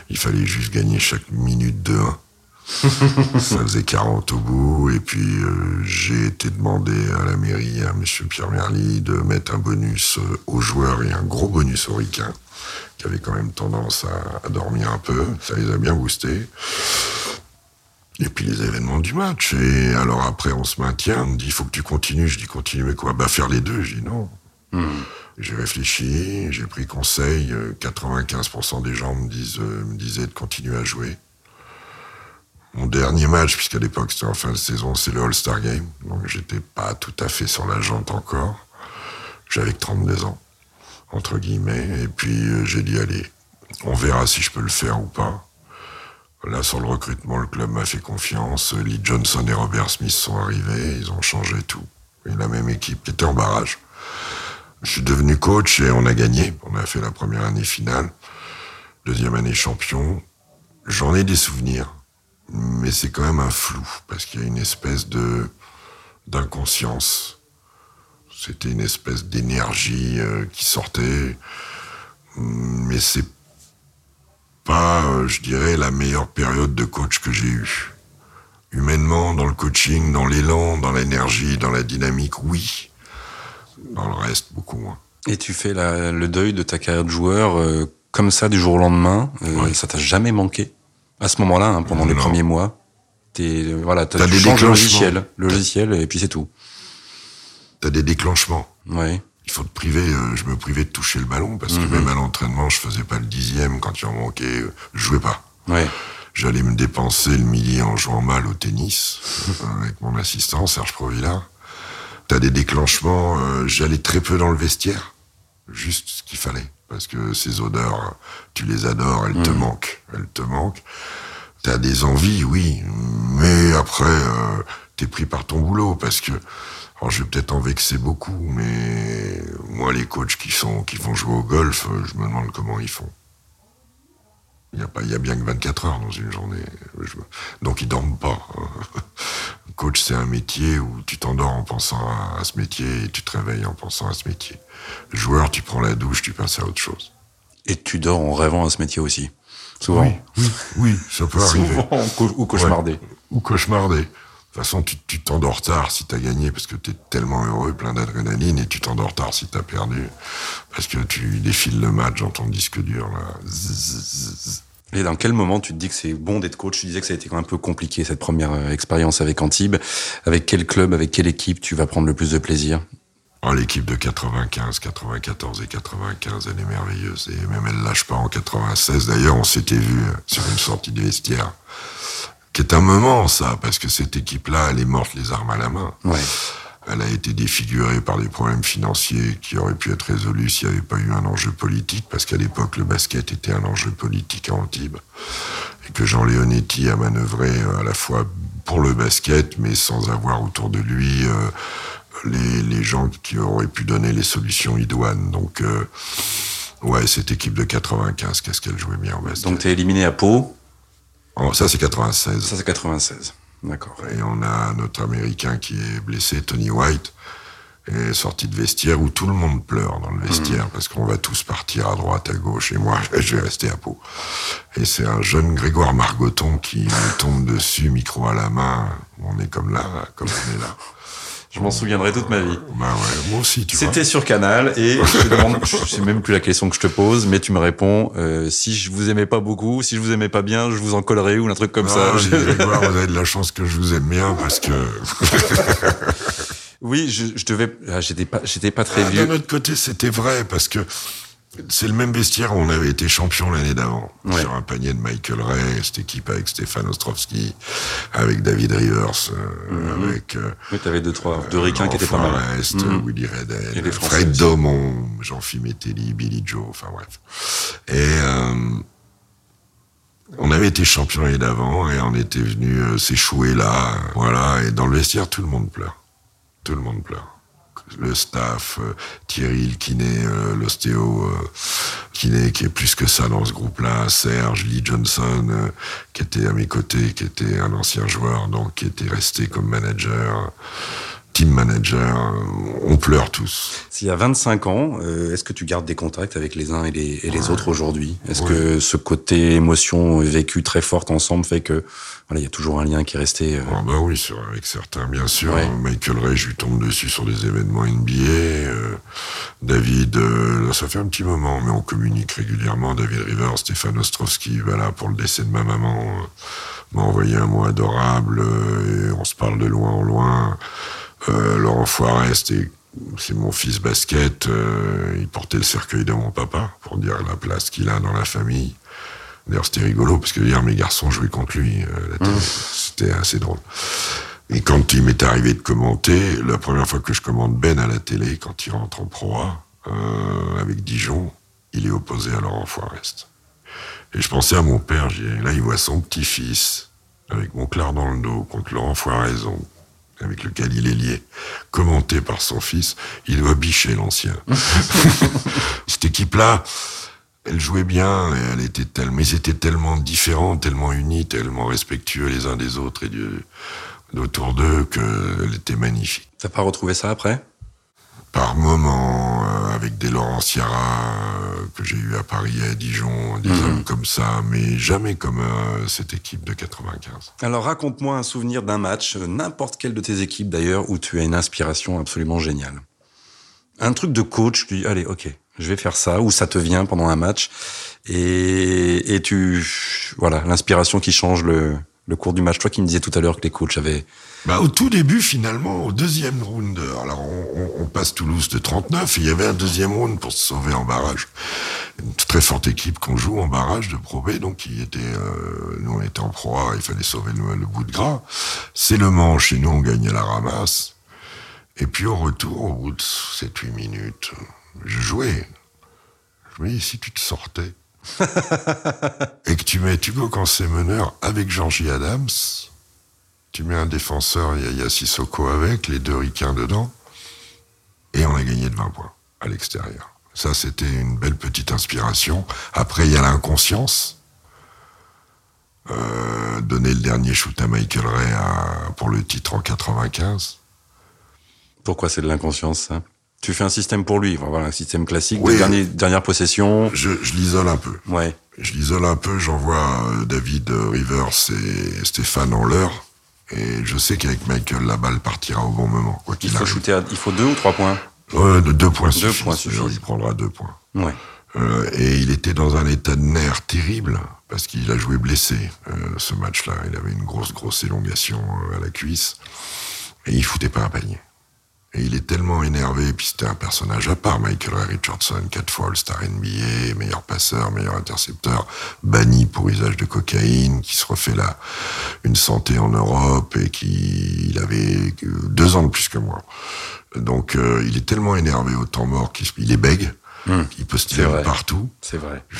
S2: il fallait juste gagner chaque minute de 1. *laughs* ça faisait 40 au bout, et puis euh, j'ai été demandé à la mairie, à M. Pierre Merly, de mettre un bonus euh, aux joueurs et un gros bonus aux ricains, qui avaient quand même tendance à, à dormir un peu. Ça les a bien boostés. Et puis les événements du match. Et alors après, on se maintient. On me dit, il faut que tu continues. Je dis, continue, mais quoi? Bah, faire les deux. Je dis, non. Hmm. J'ai réfléchi, j'ai pris conseil. 95% euh, des gens me, disent, euh, me disaient de continuer à jouer. Mon dernier match, puisqu'à l'époque c'était en fin de saison, c'est le All-Star Game. Donc j'étais pas tout à fait sur la jante encore. J'avais 32 ans, entre guillemets. Et puis euh, j'ai dit, allez, on verra si je peux le faire ou pas. Là, sur le recrutement, le club m'a fait confiance. Lee Johnson et Robert Smith sont arrivés, ils ont changé tout. Et la même équipe qui était en barrage. Je suis devenu coach et on a gagné. On a fait la première année finale, deuxième année champion. J'en ai des souvenirs, mais c'est quand même un flou parce qu'il y a une espèce de d'inconscience. C'était une espèce d'énergie euh, qui sortait, mais c'est pas, euh, je dirais, la meilleure période de coach que j'ai eue. Humainement, dans le coaching, dans l'élan, dans l'énergie, dans la dynamique, oui. Dans le reste, beaucoup moins.
S1: Et tu fais le deuil de ta carrière de joueur euh, comme ça du jour au lendemain. Euh, Ça t'a jamais manqué? À ce moment-là, hein, pendant les premiers mois. T'es voilà, t'as, des le logiciel, logiciel, et puis c'est tout.
S2: T'as des déclenchements.
S1: Ouais.
S2: Il faut te priver. Euh, je me privais de toucher le ballon parce que mhm. même à l'entraînement, je faisais pas le dixième quand il en manquait. Euh, je jouais pas.
S1: Ouais.
S2: J'allais me dépenser le millier en jouant mal au tennis *laughs* avec mon assistant Serge Provilla t'as des déclenchements. Euh, j'allais très peu dans le vestiaire, juste ce qu'il fallait, parce que ces odeurs, tu les adores, elles te mmh. manquent, elles te manquent. T'as des envies, oui, mais après, euh, t'es pris par ton boulot, parce que, alors je vais peut-être en vexer beaucoup, mais moi, les coachs qui sont, qui vont jouer au golf, euh, je me demande comment ils font. Il y a pas, il y a bien que 24 heures dans une journée. Donc ils dorment pas. *laughs* Coach, c'est un métier où tu t'endors en pensant à, ce métier et tu te réveilles en pensant à ce métier. Joueur, tu prends la douche, tu penses à autre chose.
S1: Et tu dors en rêvant à ce métier aussi? Souvent?
S2: Oui, oui, ça peut *laughs* arriver.
S1: Souvent, ou cauchemardé?
S2: ou cauchemardé. De toute façon, tu t'endors tard si t'as gagné parce que t'es tellement heureux, plein d'adrénaline, et tu t'endors tard si t'as perdu parce que tu défiles le match dans ton disque dur. Là.
S1: Et dans quel moment tu te dis que c'est bon d'être coach? Tu disais que ça a été un peu compliqué cette première euh, expérience avec Antibes. Avec quel club, avec quelle équipe tu vas prendre le plus de plaisir?
S2: Oh, l'équipe de 95, 94 et 95, elle est merveilleuse. Et même elle lâche pas en 96. D'ailleurs, on s'était vu sur une sortie de vestiaire. Qui est un moment, ça, parce que cette équipe-là, elle est morte les armes à la main.
S1: Ouais.
S2: Elle a été défigurée par des problèmes financiers qui auraient pu être résolus s'il n'y avait pas eu un enjeu politique, parce qu'à l'époque, le basket était un enjeu politique à Antibes. Et que Jean Leonetti a manœuvré à la fois pour le basket, mais sans avoir autour de lui euh, les, les, gens qui auraient pu donner les solutions idoines. Donc, euh, ouais, cette équipe de 95, qu'est-ce qu'elle jouait bien en basket.
S1: Donc, t'es éliminé à Pau
S2: oh, Ça, c'est 96.
S1: Ça, c'est 96. D'accord.
S2: Et on a notre Américain qui est blessé, Tony White, est sorti de vestiaire où tout le monde pleure dans le vestiaire mmh. parce qu'on va tous partir à droite, à gauche, et moi, *laughs* je vais rester à Pau. Et c'est un jeune Grégoire Margoton qui tombe dessus, micro à la main. On est comme là, comme on est là.
S1: Je m'en souviendrai toute ma vie.
S2: Bah ouais, moi aussi, tu
S1: C'était sur Canal et je te demande, je sais même plus la question que je te pose, mais tu me réponds, euh, si je vous aimais pas beaucoup, si je vous aimais pas bien, je vous en collerai ou un truc comme ça.
S2: Je... *laughs* vous avez de la chance que je vous aime bien parce que.
S1: oui, je, je devais, ah, j'étais pas, j'étais pas très
S2: ah,
S1: vieux.
S2: D'un autre côté, c'était vrai parce que c'est le même vestiaire où on avait été champion l'année d'avant. Sur un panier de Michael Ray, cette équipe avec Stéphane Ostrovski, avec David Rivers, euh, mhm. avec... Euh,
S1: oui, t'avais deux, trois, deux ricains qui étaient pas mal.
S2: Mhm. Willy Redden, Fred Domon, Jean-Philippe Metelli, Billy Joe, enfin bref. Et... Euh, on avait été champion l'année d'avant et on était venu s'échouer là, voilà. Et dans le vestiaire, tout le monde pleure. Tout le monde pleure le staff, euh, Thierry, le kiné, euh, l'ostéo, euh, kiné, qui est plus que ça dans ce groupe-là, Serge, Lee Johnson, qui était à mes côtés, qui était un ancien joueur, donc qui était resté comme manager team manager, on pleure tous.
S1: S'il y a 25 ans, est-ce que tu gardes des contacts avec les uns et les, et les autres aujourd'hui? Est-ce que ce côté émotion vécue très forte ensemble fait que voilà, il y a toujours un lien qui est resté. Euh...
S2: Ah bah oui, avec certains, bien sûr. Michael Ray, je lui tombe dessus sur des événements NBA. Euh, David, euh, ça fait un petit moment, mais on communique régulièrement. David River, Stéphane Ostrowski, voilà, pour le décès de ma maman, euh, m'a envoyé un mot adorable. et on se parle de loin en loin. Laurent Foirest c'est mon fils basket. il portait le cercueil de mon papa pour dire la place qu'il a dans la famille. D'ailleurs, c'était rigolo parce que hier, mes garçons jouaient contre lui. Euh, mmh. C'était assez drôle. Et quand il m'est arrivé de commenter, la première fois que je commande Ben à la télé, quand il rentre en Pro euh, avec Dijon, il est opposé à Laurent Forest. Et je pensais à mon père, là, il voit son petit-fils, avec mon clair dans le dos, contre Laurent Foiraison, avec lequel il est lié, commenté par son fils, il doit bicher l'ancien. *laughs* Cette équipe-là, elle jouait bien, et elle était tellement, mais ils étaient tellement différents, tellement unis, tellement respectueux les uns des autres et d'autour d'eux qu'elle était magnifique.
S1: T'as pas retrouvé ça après?
S2: Par moments, euh, avec des Laurent Sierra euh, que j'ai eu à Paris et à Dijon, des mhm. hommes comme ça, mais jamais comme euh, cette équipe de 95.
S1: Alors raconte-moi un souvenir d'un match, n'importe quelle de tes équipes d'ailleurs, où tu as une inspiration absolument géniale. Un truc de coach, tu dis, allez, ok, je vais faire ça, ou ça te vient pendant un match, et, et tu, voilà, l'inspiration qui change le, le cours du match. Toi qui me disais tout à l'heure que les coachs avaient...
S2: Bah, au tout début, finalement, au deuxième round, alors on, on, passe Toulouse de 39, et il y avait un deuxième round pour se sauver en barrage. Une très forte équipe qu'on joue en barrage de Pro B, donc il était, euh, nous on était en Pro A, il fallait sauver le, le bout de gras. C'est le manche, et nous on gagnait la ramasse. Et puis au retour, au bout de 7-8 minutes, je jouais. Je me dis, si tu te sortais *laughs* et que tu mets Hugo quand c'est meneur avec Georgie Adams, tu mets un défenseur Yaya Sissoko avec, les deux ricains dedans, et on a gagné de 20 points à l'extérieur. Ça, c'était une belle petite inspiration. Après, il y a l'inconscience. euh, donner le dernier shoot à Michael Ray à- pour le titre en 95.
S1: Pourquoi c'est de l'inconscience, ça? Tu fais un système pour lui, voilà, un système classique
S2: Oui.
S1: de dernier- dernière possession.
S2: Je, je l'isole un peu.
S1: Ouais.
S2: Je l'isole un peu, j'envoie euh, David euh, Rivers et Stéphane en l'heure. Et je sais qu'avec Michael, la balle partira au bon moment, quoi
S1: Il faut
S2: arrive.
S1: shooter, à- il faut deux ou trois points.
S2: Deux points
S1: Deux
S2: suffisent.
S1: points suffisent.
S2: Il prendra deux points.
S1: Ouais.
S2: Euh, et il était dans un état de nerfs terrible parce qu'il a joué blessé euh, ce match-là. Il avait une grosse, grosse élongation euh, à la cuisse et il foutait pas un panier. Et il est tellement énervé, puis c'était un personnage à part, Michael Ray Richardson, quatre fois All-Star NBA, meilleur passeur, meilleur intercepteur, banni pour usage de cocaïne, qui se refait là une santé en Europe et qui il avait deux ans de plus que moi. Donc euh, il est tellement énervé au temps mort qu'il il est bègue, il
S1: C'est
S2: tirer
S1: vrai.
S2: partout.
S1: C'est vrai.
S2: Je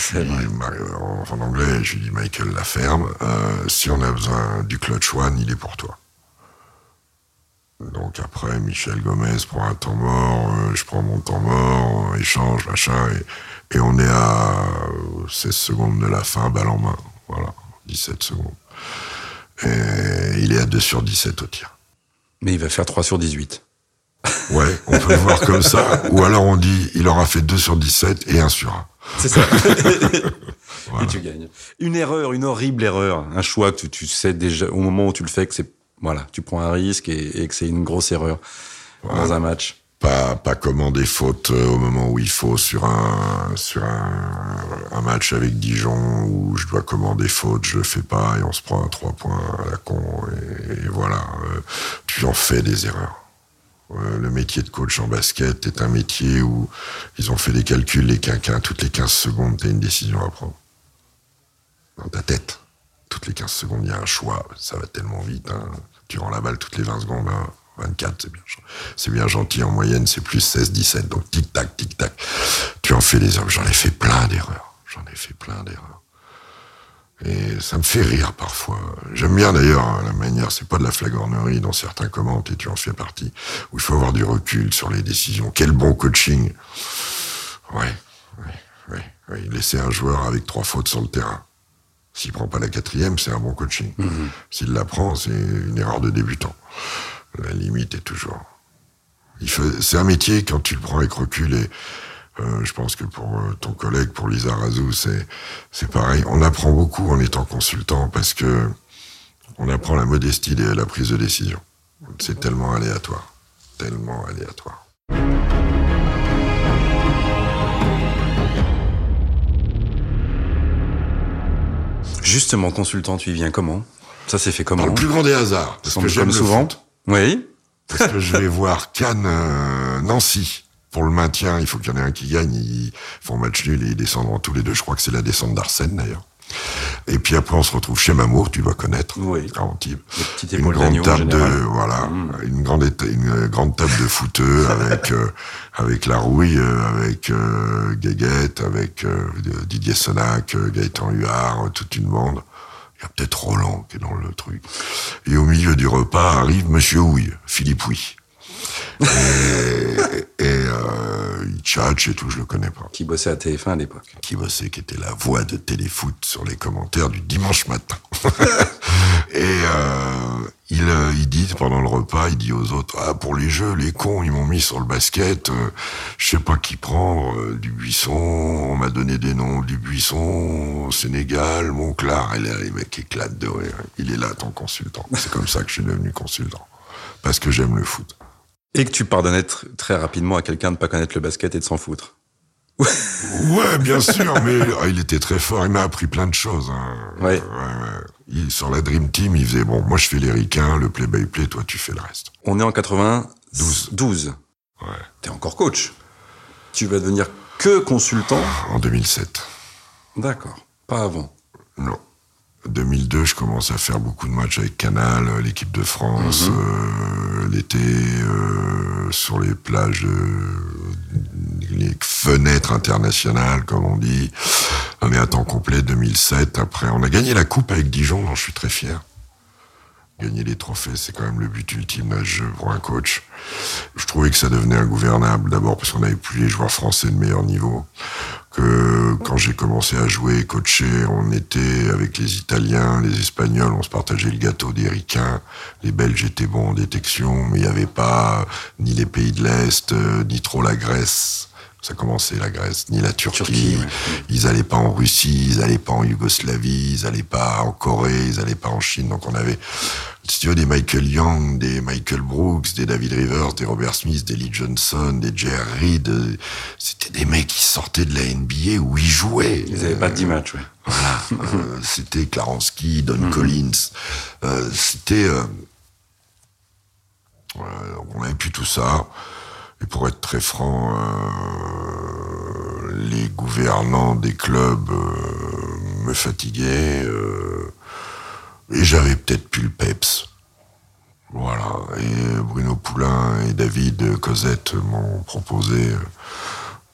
S2: en anglais, je lui dis Michael la ferme. Euh, si on a besoin du clutch one, il est pour toi. Donc après, Michel Gomez prend un temps mort, euh, je prends mon temps mort, échange, machin, et, et on est à euh, 16 secondes de la fin, balle en main. Voilà, 17 secondes. Et il est à 2 sur 17 au tir.
S1: Mais il va faire 3 sur 18.
S2: Ouais, on peut le voir comme ça. *laughs* Ou alors on dit, il aura fait 2 sur 17 et 1 sur 1.
S1: C'est ça.
S2: Voilà. *laughs*
S1: Et tu gagnes. Une erreur, une horrible erreur, un choix que tu, tu sais déjà au moment où tu le fais que c'est voilà, tu prends un risque et, et que c'est une grosse erreur dans un match.
S2: pas pas commander faute euh, au moment où il faut sur un sur un, un match avec Dijon où je dois commander faute, je le fais pas et on se prend un trois points à la con et, et voilà, euh, tu en fais des erreurs. Euh, le métier de coach en basket est un métier où ils ont fait des calculs, les quinquins, toutes les 15 secondes, tu as une décision à prendre. Dans ta tête. Toutes les 15 secondes, il y a un choix. Ça va tellement vite. Hein. Tu rends la balle toutes les 20 secondes. Hein. 24, c'est bien, c'est bien gentil. En moyenne, c'est plus 16, 17. Donc, tic-tac, tic-tac. Tu en fais des erreurs. J'en ai fait plein d'erreurs. J'en ai fait plein d'erreurs. Et ça me fait rire parfois. J'aime bien d'ailleurs hein, la manière, c'est pas de la flagornerie dont certains commentent et tu en fais partie, où il faut avoir du recul sur les décisions. Quel bon coaching. Ouais, ouais, ouais, ouais. Laisser un joueur avec trois fautes sur le terrain. S'il prend pas la quatrième, c'est un bon coaching. S'il la prend, c'est une erreur de débutant. La limite est toujours. C'est un métier quand tu le prends avec recul et euh, je pense que pour euh, ton collègue, pour Lisa Razou, c'est c'est pareil. On apprend beaucoup en étant consultant parce que on apprend la modestie de la prise de décision. C'est tellement aléatoire, tellement aléatoire.
S1: Justement, consultant, tu y viens comment? Ça s'est fait comment?
S2: Le plus grand des hasards, parce que j'aime
S1: souvent.
S2: foot.
S1: Oui.
S2: Parce que je vais voir Cannes, euh, Nancy. Pour le maintien, il faut qu'il y en ait un qui gagne. Ils font match nul et ils descendront tous les deux. Je crois que c'est la descente d'Arsène d'ailleurs. Et puis après, on se retrouve chez Mamour, tu dois connaître.
S1: Oui.
S2: Antibes.
S1: petites
S2: Une grande table de, voilà, une grande, une grande table de footeux *laughs* avec, euh, avec la rouille, euh, avec euh, Guéguette, avec euh, Didier Sonac, euh, Gaëtan Huard, euh, toute une bande. Il y a peut-être Roland qui est dans le truc. Et au milieu du repas arrive Monsieur Houille, Philippe Houille. Et, et euh, il tchatche et tout, je le connais pas.
S1: Qui bossait à TF1 à l'époque.
S2: Qui bossait, qui était la voix de téléfoot sur les commentaires du dimanche matin. *laughs* et euh, il, euh, il dit pendant le repas, il dit aux autres, ah pour les jeux, les cons, ils m'ont mis sur le basket, euh, je sais pas qui prendre, euh, du Buisson, on m'a donné des noms, du Buisson, Sénégal, Monclar, et là les mecs éclatent de rire. Il est là ton consultant. C'est comme ça que je suis devenu consultant. Parce que j'aime le foot.
S1: Et que tu pardonnais tr- très rapidement à quelqu'un de pas connaître le basket et de s'en foutre. *laughs*
S2: Ouais, bien sûr, mais ah, il était très fort. Il m'a appris plein de choses. hein.
S1: Ouais.
S2: Il- sur la Dream Team, il faisait bon. Moi, je fais les ricains, le play-by-play. Toi, tu fais le reste.
S1: On est en 92.
S2: 12.
S1: 12.
S2: Ouais.
S1: T'es encore coach. Tu vas devenir que consultant.
S2: En 2007.
S1: D'accord. Pas avant.
S2: Non. 2002, je commence à faire beaucoup de matchs avec Canal, euh, l'équipe de France, euh, l'été, euh, sur les plages, les fenêtres internationales, comme on dit. On est à temps complet 2007. Après, on a gagné la coupe avec Dijon, dont je suis très fier. Gagner les trophées, c'est quand même le but ultime d'un jeu pour un coach. Je trouvais que ça devenait ingouvernable, d'abord parce qu'on n'avait plus les joueurs français de meilleur niveau, que quand j'ai commencé à jouer, coacher, on était avec les Italiens, les Espagnols, on se partageait le gâteau des ricains. Les Belges étaient bons en détection, mais il n'y avait pas ni les pays de l'Est, euh, ni trop la Grèce. Ça commençait la Grèce, ni la Turquie. Ils n'allaient pas en Russie, ils n'allaient pas en Yougoslavie, ils n'allaient pas en Corée, ils n'allaient pas en Chine. Donc on avait si tu veux, des Michael Young, des Michael Brooks, des David Rivers, des Robert Smith, des Lee Johnson, des Jerry Reed, euh, c'était des mecs qui sortaient de la NBA où ils jouaient.
S1: Ils n'avaient pas de match, oui.
S2: Voilà. Euh, c'était Klaransky, Don mm-hmm. Collins. Euh, c'était... on avait plus tout ça. Et pour être très franc, les gouvernants des clubs me fatiguaient. Et j'avais peut-être plus le peps. Voilà. Et Bruno Poulain et David Cosette m'ont proposé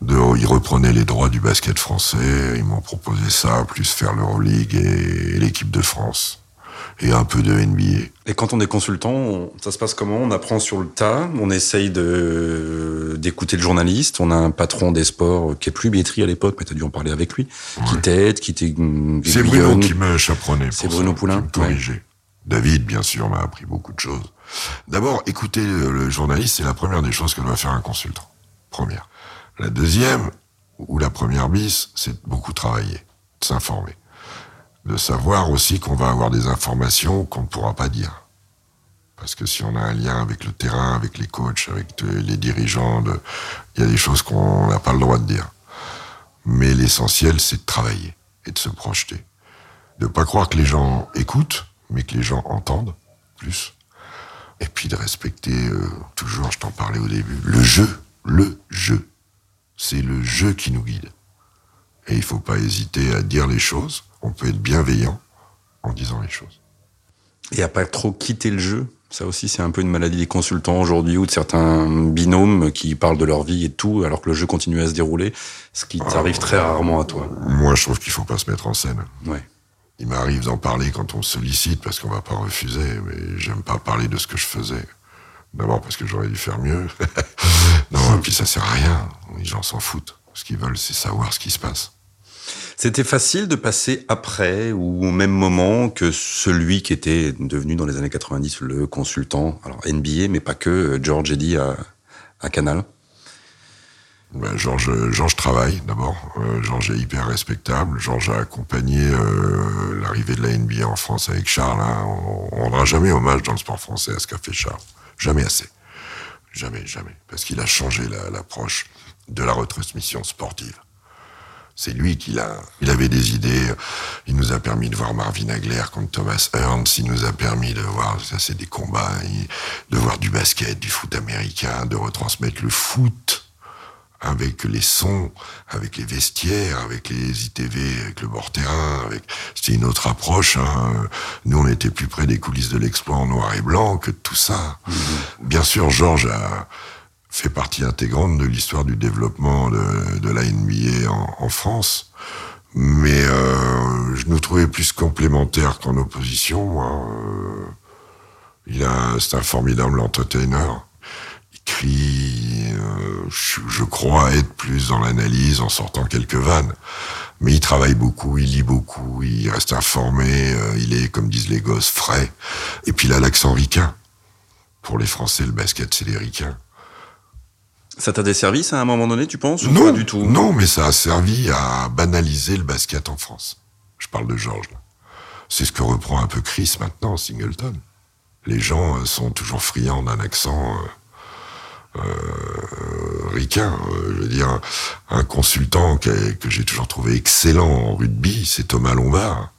S2: de, ils reprenaient les droits du basket français. Ils m'ont proposé ça, plus faire l'Euroleague et l'équipe de France et un peu de NBA.
S1: Et quand on est consultant, ça se passe comment? On apprend sur le tas, on essaye de d'écouter le journaliste, on a un patron des sports qui est plus Bietri à l'époque, mais tu as dû en parler avec lui, qui t'aide, qui t'est
S2: C'est Bruno qui me chaperonnait.
S1: C'est Bruno Poulain.
S2: Qui me David, bien sûr, m'a appris beaucoup de choses. D'abord, écouter le journaliste, c'est la première des choses que doit faire un consultant. Première. La deuxième, ou la première bis, c'est beaucoup travailler, s'informer de savoir aussi qu'on va avoir des informations qu'on ne pourra pas dire. Parce que si on a un lien avec le terrain, avec les coachs, avec les dirigeants, il y a des choses qu'on n'a pas le droit de dire. Mais l'essentiel, c'est de travailler et de se projeter. De ne pas croire que les gens écoutent, mais que les gens entendent plus. Et puis de respecter, euh, toujours, je t'en parlais au début, le jeu, le jeu. C'est le jeu qui nous guide. Et il ne faut pas hésiter à dire les choses on peut être bienveillant en disant les choses.
S1: Et à pas trop quitter le jeu. Ça aussi, c'est un peu une maladie des consultants aujourd'hui ou de certains binômes qui parlent de leur vie et tout, alors que le jeu continue à se dérouler, ce qui t'arrive très rarement à toi.
S2: Moi, je trouve qu'il faut pas se mettre en scène.
S1: Ouais.
S2: Il m'arrive d'en parler quand on me sollicite parce qu'on va pas refuser, mais j'aime pas parler de ce que je faisais. D'abord parce que j'aurais dû faire mieux. *laughs* non, et puis ça sert à rien. Les gens s'en foutent. Ce qu'ils veulent, c'est savoir ce qui se passe.
S1: C'était facile de passer après ou au même moment que celui qui était devenu dans les années 90 le consultant, alors NBA, mais pas que, euh, George Eddy à, à Canal?
S2: Ben, Georges, Georges travaille d'abord. Euh, Georges est hyper respectable. Georges a accompagné euh, l'arrivée de la NBA en France avec Charles. Hein. On, ne rendra jamais hommage dans le sport français à ce qu'a fait Charles. Jamais assez. Jamais, jamais. Parce qu'il a changé l'approche de la retransmission sportive. C'est lui qui l'a. Il avait des idées. Il nous a permis de voir Marvin Hagler contre Thomas Ernst. Il nous a permis de voir, ça c'est des combats, de voir du basket, du foot américain, de retransmettre le foot avec les sons, avec les vestiaires, avec les ITV, avec le bord terrain, avec c'était une autre approche. Hein. Nous, on était plus près des coulisses de l'exploit en noir et blanc que de tout ça. Mm-hmm. Bien sûr, Georges a fait partie intégrante de l'histoire du développement de, de la NBA en, France. Mais euh, je nous trouvais plus complémentaires qu'en opposition. Moi. Euh, il a, c'est un formidable entertainer. Il crie. Euh, je, je, crois être plus dans l'analyse en sortant quelques vannes. Mais il travaille beaucoup, il lit beaucoup, il reste informé. Euh, il est, comme disent les gosses, frais. Et puis il a l'accent ricain. Pour les Français, le basket, c'est les ricains.
S1: Ça t'a desservi, ça, à un moment donné, tu penses
S2: Non,
S1: pas du tout?
S2: Non, mais ça a servi à banaliser le basket en France. Je parle de Georges, là. C'est ce que reprend un peu Chris maintenant, Singleton. Les gens euh, sont toujours friands d'un accent euh, euh, ricain. Euh, je veux dire, un consultant que, que j'ai toujours trouvé excellent en rugby, c'est Thomas Lombard.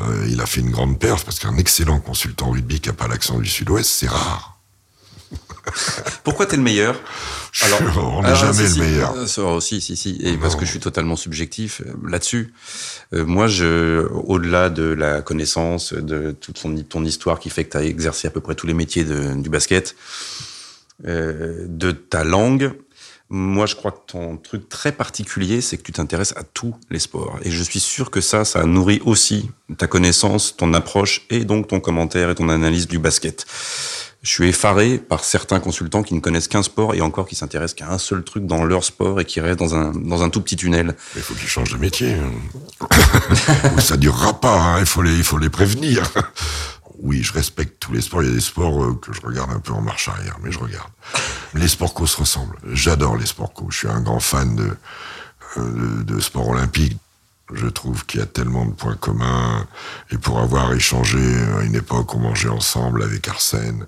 S2: Euh, il a fait une grande perf parce qu'un excellent consultant rugby qui n'a pas l'accent du Sud-Ouest, c'est rare.
S1: Pourquoi t'es le meilleur?
S2: Alors, on n'est jamais le meilleur.
S1: Euh, si, si, si. Et parce que je suis totalement subjectif euh, là-dessus. Euh, moi, je, au-delà de la connaissance, de toute ton, ton histoire qui fait que tu as exercé à peu près tous les métiers de, du basket, euh, de ta langue, moi, je crois que ton truc très particulier, c'est que tu t'intéresses à tous les sports. Et je suis sûr que ça, ça nourrit aussi ta connaissance, ton approche et donc ton commentaire et ton analyse du basket. Je suis effaré par certains consultants qui ne connaissent qu'un sport et encore qui s'intéressent qu'à un seul truc dans leur sport et qui restent dans un, dans un tout petit tunnel.
S2: Il faut qu'ils changent de métier. ça durera pas, hein. il, faut les, il faut les prévenir. Oui, je respecte tous les sports. Il y a des sports euh, que je regarde un peu en marche arrière, mais je regarde. Les sports co se ressemblent. J'adore les sports co. Je suis un grand fan de, euh, de, de sport olympique. Je trouve qu'il y a tellement de points communs. Et pour avoir échangé à une époque, on mangeait ensemble avec Arsène.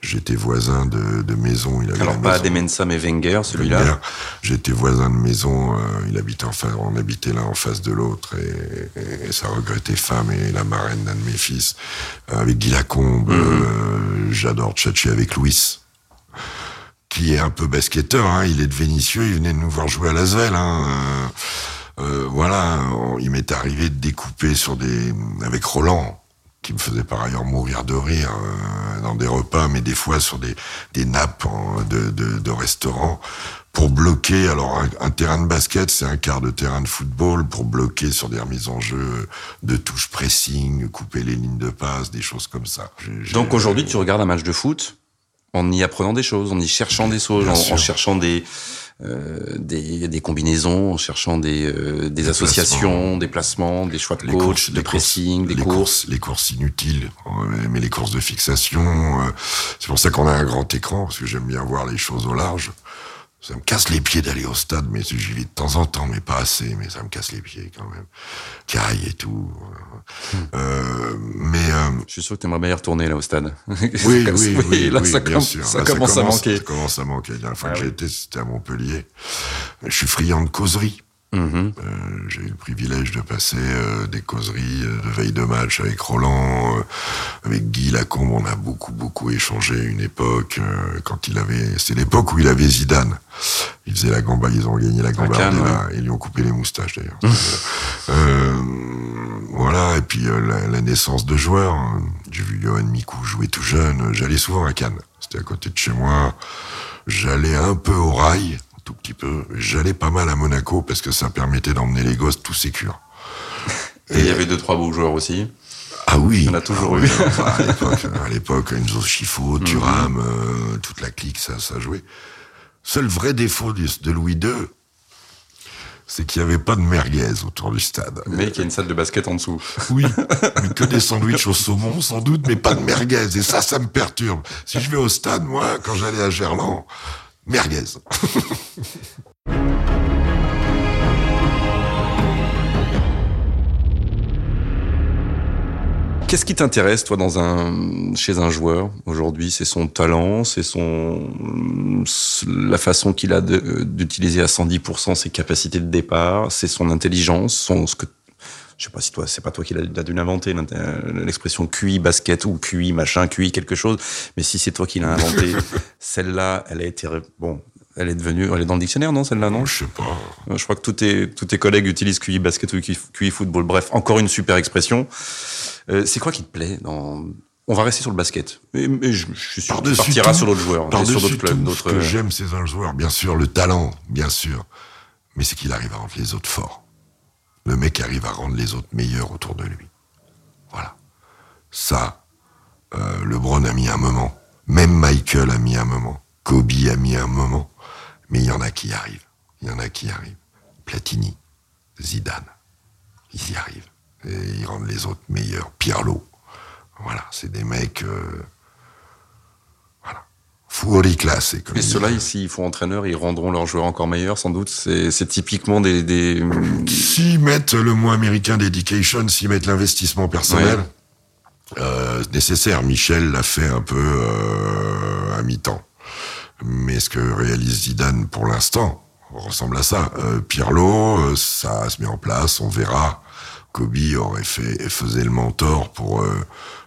S2: J'étais voisin de, de maison.
S1: Il avait Alors pas Demensa mais Wenger, celui-là.
S2: J'étais voisin de maison. Euh, il habitait en face, on habitait l'un en face de l'autre. Et, et, sa regrettée femme et la marraine d'un de mes fils. Euh, avec Guy Lacombe. Euh, J'adore tchatcher avec Louis qui est un peu basketteur. Hein. Il est de Vénitieux. Il venait de nous voir jouer à Lasvel. Hein. Euh, euh, voilà, il m'est arrivé de découper sur des avec Roland, qui me faisait par ailleurs mourir de rire euh, dans des repas, mais des fois sur des, des nappes de, de, de restaurants pour bloquer. Alors un, terrain de basket, c'est un quart de terrain de football pour bloquer sur des remises en jeu de touches pressing, couper les lignes de passe, des choses comme ça.
S1: Donc aujourd'hui, tu regardes un match de foot en y apprenant des choses, en y cherchant des choses, en, cherchant des euh, des, des, combinaisons, en cherchant des, euh, des, associations, des placements, des choix de coach, courses, de pressing, des
S2: les
S1: courses.
S2: Les courses inutiles, mais les courses de fixation. Euh, c'est pour ça qu'on a un grand écran, parce que j'aime bien voir les choses au large. Ça me casse les pieds d'aller au stade, mais j'y vais de temps en temps, mais pas assez, mais ça me casse les pieds quand même. Caille et tout. Hmm. Euh, mais euh,
S1: je suis sûr que tu aimerais bien y retourner là au stade. *laughs*
S2: Oui, oui, oui, oui,
S1: là, ça,
S2: bien sûr.
S1: ça, là, commence ça, commence à manquer.
S2: Ça commence à manquer. La dernière fois ah, que oui. été, c'était à Montpellier. Je suis friand de causerie.
S1: Mmh.
S2: Euh, j'ai eu le privilège de passer euh, des causeries euh, de veille de match avec Roland, avec Guy Lacombe. On a beaucoup beaucoup échangé une époque quand il avait. C'est l'époque où il avait Zidane. Ils faisaient la gamba, ils ont gagné la et ils lui ont coupé les moustaches d'ailleurs. voilà. Et puis la, la, naissance de joueurs. J'ai vu Johan Mikou jouer tout jeune. J'allais souvent à Cannes. C'était à côté de chez moi. J'allais un peu au rail tout petit peu. J'allais pas mal à Monaco parce que ça permettait d'emmener les gosses tout sécure.
S1: Et il y avait deux, trois beaux joueurs aussi.
S2: Ah oui.
S1: On a toujours eu.
S2: à l'époque, Enzo Schifo, mhm. Thuram, euh, toute la clique, ça, ça jouait. Seul vrai défaut de Louis II, c'est qu'il n'y avait pas de merguez autour du stade.
S1: Mais qu'il y a une salle de basket en dessous.
S2: Oui, *laughs* mais que des sandwichs au saumon, sans doute, mais pas de merguez. Et ça, ça me perturbe. Si je vais au stade, moi, quand j'allais à Gerland, merguez. *laughs*
S1: Qu'est-ce qui t'intéresse, toi, dans un, chez un joueur aujourd'hui? C'est son talent, c'est son la façon qu'il a d'utiliser à 110% ses capacités de départ, c'est son intelligence, son ce que je sais pas si toi, c'est pas toi qui l'as dû l'inventer, l'expression QI basket ou QI machin, QI quelque chose, mais si c'est toi qui l'as *laughs* inventé, celle-là, elle a été, bon, elle est devenue, elle est dans le dictionnaire, non, celle-là, non?
S2: Je sais pas.
S1: Euh, je crois que tous tes, tous tes collègues utilisent QI basket ou QI football. Bref, encore une super expression. Euh, c'est quoi qui te plaît dans... On va rester sur le basket. Mais, mais je, je, suis sûr que tu partiras sur d'autres joueurs,
S2: sur d'autres clubs. Ce que j'aime, c'est un joueur, bien sûr, le talent, bien sûr. Mais c'est qu'il arrive à rendre les autres forts. Le mec arrive à rendre les autres meilleurs autour de lui. Voilà. Ça, euh, LeBron a mis un moment. Même Michael a mis un moment. Kobe a mis un moment. Mais il y en a qui arrivent. Il y en a qui arrivent. Platini, Zidane, ils y arrivent. Et ils rendent les autres meilleurs. Pirlo. Voilà, c'est des mecs... Euh. Fuori classe.
S1: Et ceux-là, s'ils font entraîneur, ils rendront leurs joueurs encore meilleurs, sans doute. C'est typiquement des... des...
S2: S'ils mettent le mot américain dedication, s'ils mettent l'investissement personnel... Ouais. Euh, nécessaire. Michel l'a fait un peu euh, à mi-temps. Mais ce que réalise Zidane pour l'instant ressemble à ça. Euh, Pirlo, euh, ça se met en place, on verra. Kobe aurait fait faisait le mentor pour euh,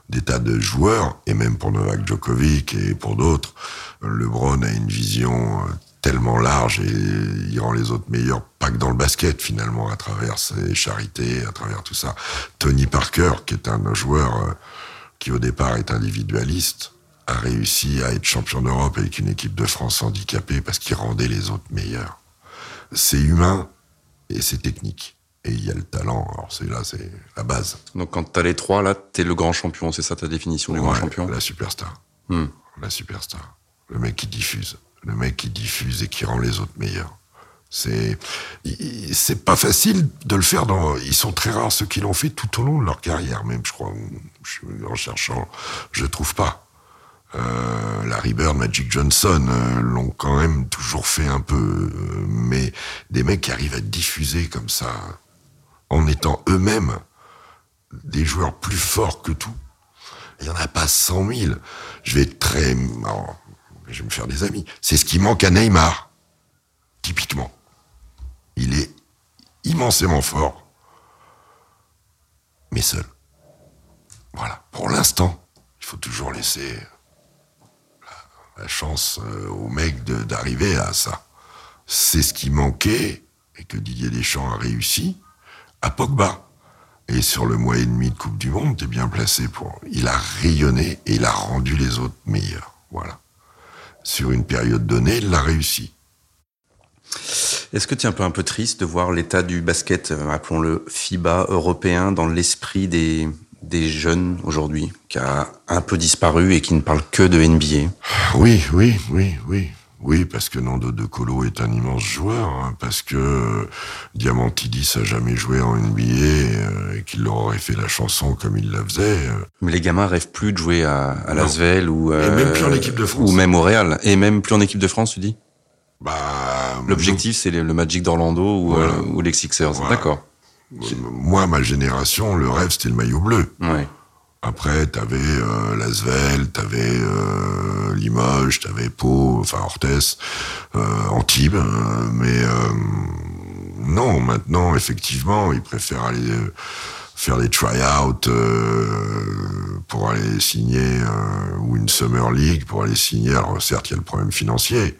S2: des tas de joueurs et même pour Novak Djokovic et pour d'autres. LeBron a une vision euh, tellement large et il rend les autres meilleurs, pas que dans le basket finalement, à travers ses charités, à travers tout ça. Tony Parker, qui est un joueur euh, qui au départ est individualiste, a réussi à être champion d'Europe avec une équipe de France handicapée parce qu'il rendait les autres meilleurs. C'est humain et c'est technique. Et il y a le talent. Alors c'est là, c'est la base.
S1: Donc quand t'as les trois, là, t'es le grand champion. C'est ça ta définition du
S2: ouais,
S1: grand champion?
S2: La superstar.
S1: Hmm.
S2: la superstar. Le mec qui diffuse. Le mec qui diffuse et qui rend les autres meilleurs. C'est, c'est pas facile de le faire dans, ils sont très rares ceux qui l'ont fait tout au long de leur carrière, même, je crois, en cherchant, je trouve pas. Euh, Larry Bird, Magic Johnson euh, l'ont quand même toujours fait un peu, euh, mais des mecs qui arrivent à diffuser comme ça, en étant eux-mêmes des joueurs plus forts que tout. Il y en a pas cent mille. Je vais être très, je vais me faire des amis. C'est ce qui manque à Neymar, typiquement. Il est immensément fort, mais seul. Voilà. Pour l'instant, il faut toujours laisser la, chance euh, aux mecs d'arriver à ça. C'est ce qui manquait et que Didier Deschamps a réussi à Pogba. Et sur le mois et demi de Coupe du Monde, t'es bien placé pour. Il a rayonné et il a rendu les autres meilleurs. Voilà. Sur une période donnée, il l'a réussi.
S1: Est-ce que tu es un peu un peu triste de voir l'état du basket, euh, appelons-le FIBA européen, dans l'esprit des, des jeunes aujourd'hui, qui a un peu disparu et qui ne parle que de NBA
S2: Oui, oui, oui, oui. Oui, parce que Nando De Colo est un immense joueur, hein, parce que Diamantidis a jamais joué en NBA euh, et qu'il leur aurait fait la chanson comme il la faisait. Euh.
S1: Mais les gamins rêvent plus de jouer à, à Lasvel ou
S2: et même plus en équipe de France.
S1: ou même au Real et même plus en équipe de France, tu dis?
S2: Bah,
S1: L'objectif, c'est le Magic d'Orlando ou, euh, ou les Sixers. D'accord.
S2: Moi, ma génération, le rêve, c'était le maillot bleu.
S1: Ouais.
S2: Après, t'avais euh, Lasvel, t'avais euh, Limoges, t'avais Pau, enfin Orthez, euh, Antibes, euh, mais non, maintenant, effectivement, ils préfèrent aller faire des try-out pour aller signer ou une Summer League pour aller signer. Alors certes, il y a le problème financier,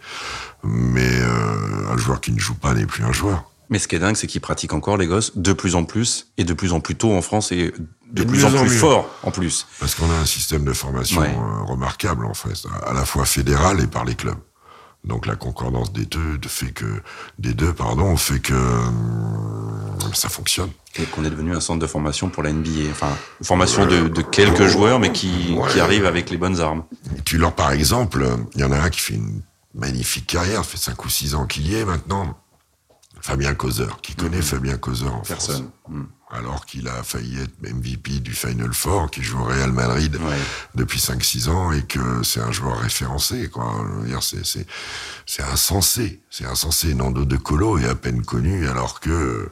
S2: mais euh, un joueur qui ne joue pas n'est plus un joueur.
S1: Mais ce qui est dingue, c'est qu'ils pratiquent encore les gosses de plus en plus et de plus en plus tôt en France et de plus en plus fort en plus.
S2: Parce qu'on a un système de formation euh, remarquable en fait, à la fois fédéral et par les clubs. Donc la concordance des deux fait que des deux pardon fait que euh, ça fonctionne.
S1: Et qu'on est devenu un centre de formation pour la NBA. Enfin, formation de, de, quelques joueurs, mais qui, qui arrivent avec les bonnes armes.
S2: tu leur, par exemple, il y en a un qui fait une magnifique carrière, ça fait 5 ou 6 ans qu'il y est maintenant. Fabien Causeur, qui connaît mhm. Fabien Causeur en
S1: Personne.
S2: France mhm. Alors qu'il a failli être MVP du Final Four, qui joue au Real Madrid depuis 5-6 ans et que c'est un joueur référencé, quoi. C'est, c'est, c'est insensé. C'est insensé. Nando De Colo est à peine connu alors que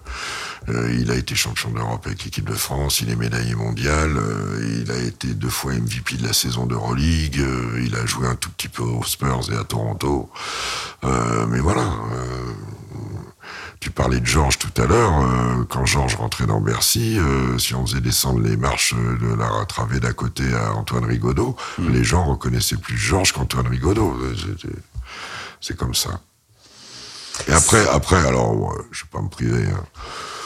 S2: euh, il a été champion d'Europe avec l'équipe de France, il est médaillé mondial, euh, il a été deux fois MVP de la saison d'Euroleague, euh, il a joué un tout petit peu aux Spurs et à Toronto. mais voilà. Tu parlais de Georges tout à l'heure. quand Georges rentrait dans Bercy, si on faisait descendre les marches de la travée d'à côté à Antoine Rigaudot, hmm. les gens reconnaissaient plus Georges qu'Antoine Rigaudot. C'est comme ça. Et après, après, alors, je vais pas me priver. Hein.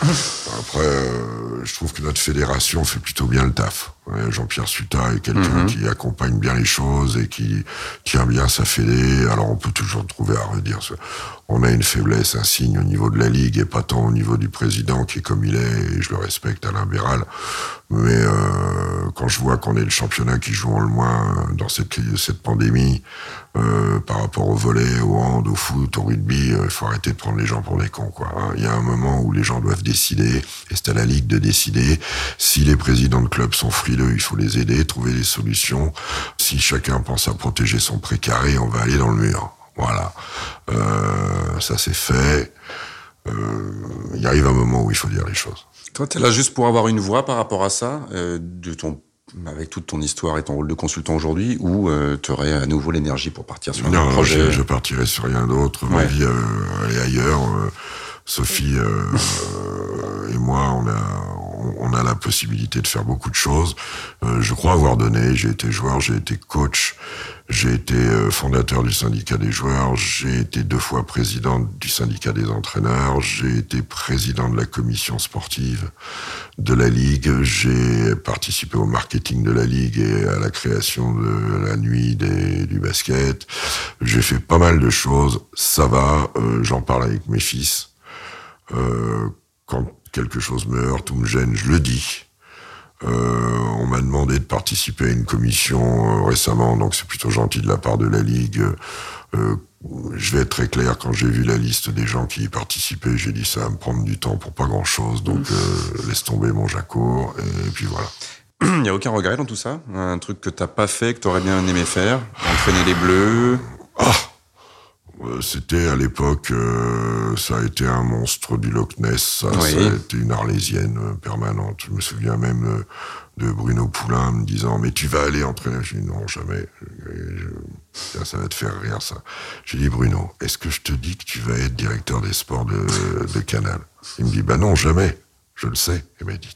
S2: *laughs* Après, euh, je trouve que notre fédération fait plutôt bien le taf. Jean-Pierre Suta est quelqu'un mhm. qui accompagne bien les choses et qui tient bien sa fédé. Alors on peut toujours trouver à redire. On a une faiblesse, un signe au niveau de la Ligue et pas tant au niveau du président qui est comme il est, et je le respecte, Alain Béral. Mais euh, quand je vois qu'on est le championnat qui joue le moins dans cette, cette pandémie, euh, par rapport au volet, au hand, au foot, au rugby, euh, il faut arrêter de prendre les gens pour des cons. Quoi. Hein. Il y a un moment où les gens doivent décider, et c'est à la Ligue de décider. Si les présidents de clubs sont frileux, il faut les aider, trouver des solutions. Si chacun pense à protéger son précaré, on va aller dans le mur. Voilà. Euh, ça c'est fait. Euh, il arrive un moment où il faut dire les choses.
S1: Toi, tu es là juste pour avoir une voix par rapport à ça, euh, de ton, avec toute ton histoire et ton rôle de consultant aujourd'hui, ou tu aurais à nouveau l'énergie pour partir sur un projet
S2: Non, je, partirai sur rien d'autre. Ma vie, elle est ailleurs. Sophie *laughs* et moi, on a, on a la possibilité de faire beaucoup de choses. Euh, je crois avoir donné. J'ai été joueur, j'ai été coach, j'ai été euh, fondateur du syndicat des joueurs, j'ai été deux fois président du syndicat des entraîneurs, j'ai été président de la commission sportive de la ligue, j'ai participé au marketing de la ligue et à la création de la nuit du basket. J'ai fait pas mal de choses. Ça va. Euh, j'en parle avec mes fils. quand quelque chose me heurte ou me gêne, je le dis. Euh, on m'a demandé de participer à une commission euh, récemment, donc c'est plutôt gentil de la part de la Ligue. Euh, je vais être très clair, quand j'ai vu la liste des gens qui y participaient, j'ai dit ça va me prendre du temps pour pas grand-chose, donc laisse tomber mon Jacour, et puis voilà. *clears throat*
S1: Il n'y a aucun regret dans tout ça? Un truc que t'as pas fait, que t'aurais bien aimé faire? Entraîner les Bleus?
S2: Ah c'était à l'époque, euh, ça a été un monstre du Loch Ness, ça, a été une arlésienne euh, permanente. Je me souviens même de Bruno Poulain me disant mais tu vas aller entraîner. Je dis non jamais. ça, va te faire rire ça. J'ai dit Bruno, est-ce que je te dis que tu vas être directeur des sports de, de Canal? Il me dit bah non jamais. Je le sais. Il m'a dit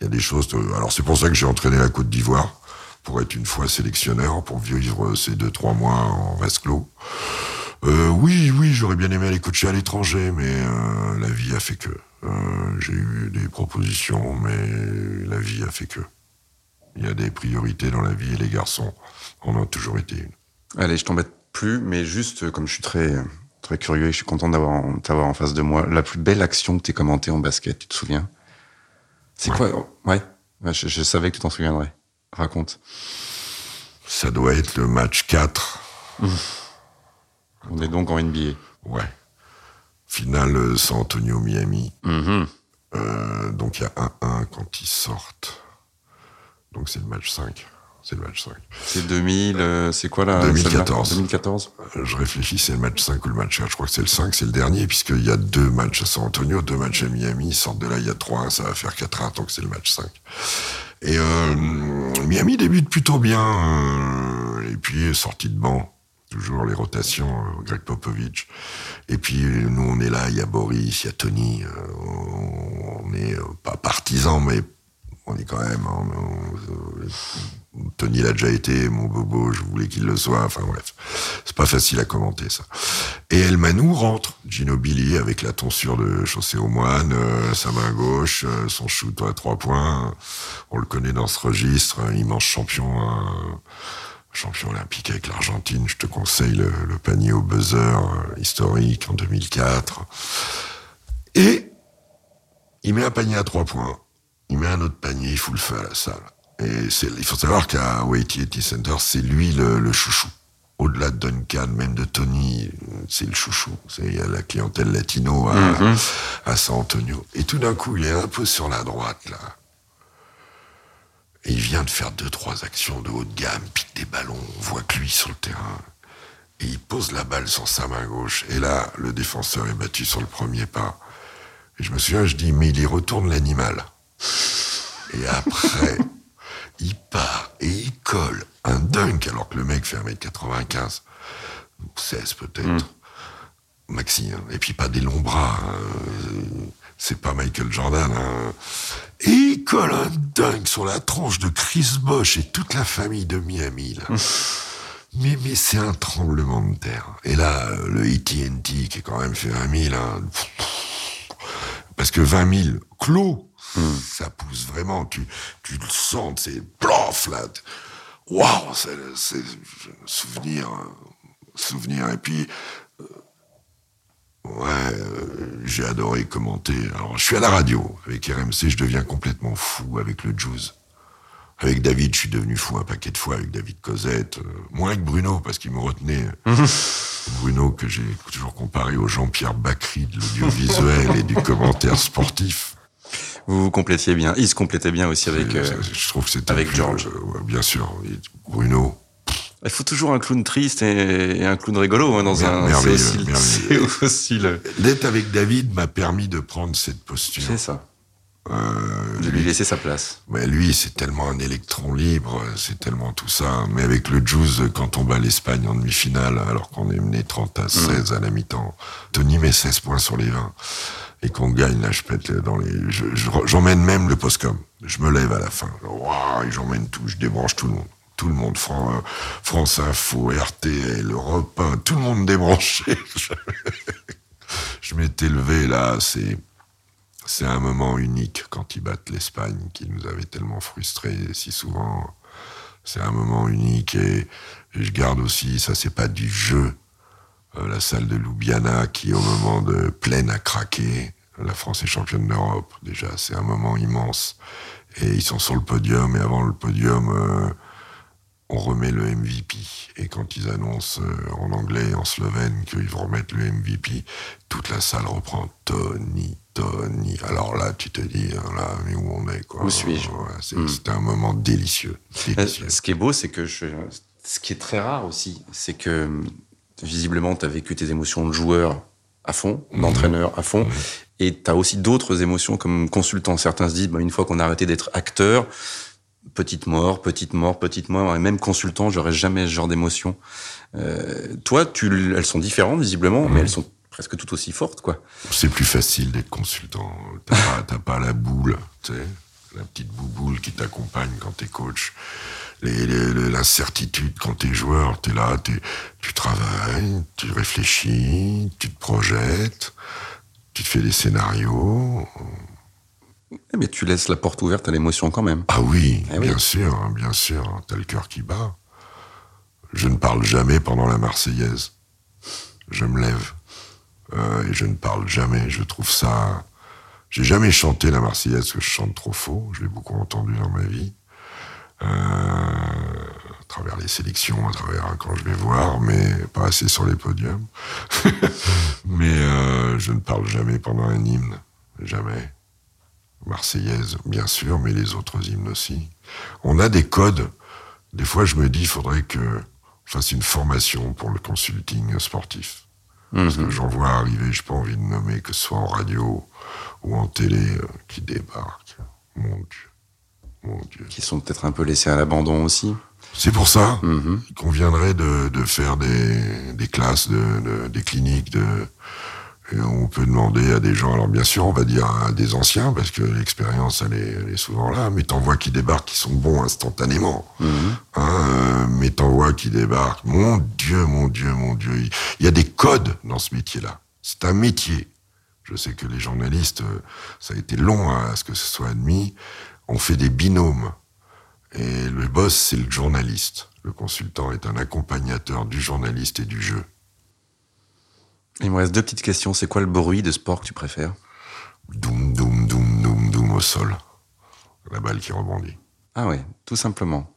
S2: il y a des choses. Alors c'est pour ça que j'ai entraîné la Côte d'Ivoire pour être une fois sélectionneur, pour vivre ces deux trois mois en vase clos. Euh, oui, oui, j'aurais bien aimé aller coacher à l'étranger, mais euh, la vie a fait que. Euh, j'ai eu des propositions, mais la vie a fait que. Il y a des priorités dans la vie et les garçons en ont toujours été une.
S1: Allez, je t'embête plus, mais juste comme je suis très très curieux et je suis content d'avoir t'avoir en face de moi, la plus belle action que tu commentée en basket, tu te souviens? C'est quoi? Ouais, je savais que tu t'en souviendrais. Raconte.
S2: Ça doit être le match 4.
S1: On est donc en NBA.
S2: Ouais. Finale San Antonio-Miami.
S1: Mm-hmm.
S2: Euh, donc il y a 1-1 quand ils sortent. Donc c'est le match 5. C'est le match 5.
S1: C'est 2000, euh, c'est quoi là
S2: 2014.
S1: 2014.
S2: Euh, je réfléchis, c'est le match 5 ou le match 4. Je crois que c'est le 5, c'est le dernier, puisqu'il y a deux matchs à San Antonio, deux matchs à Miami. Ils sortent de là, il y a 3-1, ça va faire 4-1, donc c'est le match 5. Et euh, Miami débute plutôt bien. Euh, et puis, sortie de banc, toujours les rotations, Greg Popovich. Et puis, nous, on est là, il y a Boris, il y a Tony. on n'est pas partisans, mais on est quand même... Tony l'a déjà été, mon bobo, je voulais qu'il le soit. Enfin bref, c'est pas facile à commenter ça. Et Elmanou rentre, Ginobili avec la tonsure de Chaussée au moine, euh, sa main gauche, euh, son shoot à trois points. On le connaît dans ce registre, immense champion, champion olympique avec l'Argentine. Je te conseille le, panier au buzzer euh, historique en 2004. Et il met un panier à trois points. Il met un autre panier, il fout le feu à la salle. Et il faut savoir qu'à AT&T Center, c'est lui le, chouchou. Au-delà de Duncan, même de Tony, c'est le chouchou. C'est la clientèle latino mhm. à, San Antonio. Et tout d'un coup, il est un peu sur la droite, là. Et il vient de faire deux, trois actions de haut de gamme, pique des ballons, on voit que lui sur le terrain. Et il pose la balle sur sa main gauche. Et là, le défenseur est battu sur le premier pas. Et je me souviens, je dis, mais il y retourne l'animal. Et après, *laughs* il part et il colle un dunk alors que le mec fait 1m95, 16 peut-être. Hmm. Maxi, hein. et puis pas des longs bras, hein. c'est pas Michael Jordan. Hein. Et il colle un dunk sur la tronche de Chris Bosch et toute la famille de Miami. Là. *laughs* Mais mais c'est un tremblement de terre. Et là, le AT&T qui est quand même fait 20 000, parce que 20 000 clos, Hmm. Ça pousse vraiment, tu, tu le sens, c'est plof là. Waouh, c'est souvenir, souvenir. Et puis, euh, ouais, euh, j'ai adoré commenter. Alors, je suis à la radio avec RMC, je deviens complètement fou avec le Juice. Avec David, je suis devenu fou un paquet de fois avec David Cosette. Euh, moins avec Bruno, parce qu'il me retenait. *laughs* Bruno, que j'ai toujours comparé au Jean-Pierre Bacry de l'audiovisuel et du commentaire sportif.
S1: Vous vous complétiez bien. Il se complétait bien aussi avec, euh,
S2: je trouve que c'était
S1: avec George.
S2: Euh, bien sûr. Bruno.
S1: Il faut toujours un clown triste et, un clown rigolo hein, dans un. C'est aussi, *laughs* aussi le...
S2: D'être avec David m'a permis de prendre cette posture.
S1: C'est ça. Euh, de lui laisser sa place.
S2: Lui, c'est tellement un électron libre, c'est tellement tout ça. Mais avec le Juice, quand on bat l'Espagne en demi-finale, alors qu'on est mené 30 à 16 mm. à la mi-temps, Tony met 16 points sur les 20 qu'on gagne, là, je pète dans les, j'emmène même le postcom. Je me lève à la fin. J'emmène tout, je débranche tout le monde. Tout le monde, France, France Info, RTL, Europe 1, tout le monde débranché. *laughs* je m'étais levé là, c'est, c'est un moment unique quand ils battent l'Espagne qui nous avait tellement frustrés si souvent. C'est un moment unique et, je garde aussi, ça c'est pas du jeu, euh, la salle de Ljubljana qui au moment de pleine a craqué La France est championne d'Europe, déjà, c'est un moment immense. Et ils sont sur le podium, et avant le podium, euh, on remet le MVP. Et quand ils annoncent euh, en anglais et en slovène qu'ils vont remettre le MVP, toute la salle reprend Tony, Tony. Alors là, tu te dis, hein, là, mais où on est, quoi?
S1: Où suis-je?
S2: Hmm. C'était un moment délicieux, délicieux.
S1: Ce qui est beau, c'est que je, ce qui est très rare aussi, c'est que visiblement, tu as vécu tes émotions de joueur à fond, mhm. d'entraîneur à fond, mhm. Et tu as aussi d'autres émotions comme consultant. Certains se disent, bah, une fois qu'on a arrêté d'être acteur, petite mort, petite mort, petite mort, et même consultant, j'aurais jamais ce genre d'émotions. Euh, toi, tu, elles sont différentes visiblement, mais elles sont presque tout aussi fortes, quoi.
S2: C'est plus facile d'être consultant. T'as pas, pas la boule, tu la petite bouboule qui t'accompagne quand t'es coach l'incertitude quand t'es joueur, t'es là, tu travailles, tu réfléchis, tu te projettes, tu te fais des scénarios.
S1: Eh, mais tu laisses la porte ouverte à l'émotion quand même.
S2: Ah oui, eh bien sûr, hein, bien sûr. T'as le cœur qui bat. Je ne parle jamais pendant la Marseillaise. Je me lève. Euh, et je ne parle jamais. Je trouve ça... J'ai jamais chanté la Marseillaise parce que je chante trop faux. Je l'ai beaucoup entendu dans ma vie. Euh, à travers les sélections, à travers quand je vais voir, mais pas assez sur les podiums. *laughs* mais euh, je ne parle jamais pendant un hymne, jamais. Marseillaise, bien sûr, mais les autres hymnes aussi. On a des codes. Des fois, je me dis, il faudrait que je fasse une formation pour le consulting sportif. Parce que mhm. j'en vois arriver, je n'ai pas envie de nommer, que ce soit en radio ou en télé, euh, qui débarquent. Mon Dieu.
S1: Qui sont peut-être un peu laissés à l'abandon aussi.
S2: C'est pour ça mhm. qu'il conviendrait de, faire des, classes, de, des cliniques. De, on peut demander à des gens, alors bien sûr, on va dire à des anciens, parce que l'expérience, elle est, souvent là, mais t'en vois qui débarquent, qui sont bons instantanément. Mhm. Hein, euh, mais t'en vois qui débarquent, mon Dieu, mon Dieu, mon Dieu. Il y a des codes dans ce métier-là. C'est un métier. Je sais que les journalistes, euh, ça a été long à ce que ce soit admis on fait des binômes. Et le boss, c'est le journaliste. Le consultant est un accompagnateur du journaliste et du jeu.
S1: Il me reste deux petites questions. C'est quoi le bruit de sport que tu préfères?
S2: Doum, doum, doum, doum, doum au sol. La balle qui rebondit.
S1: Ah ouais, tout simplement.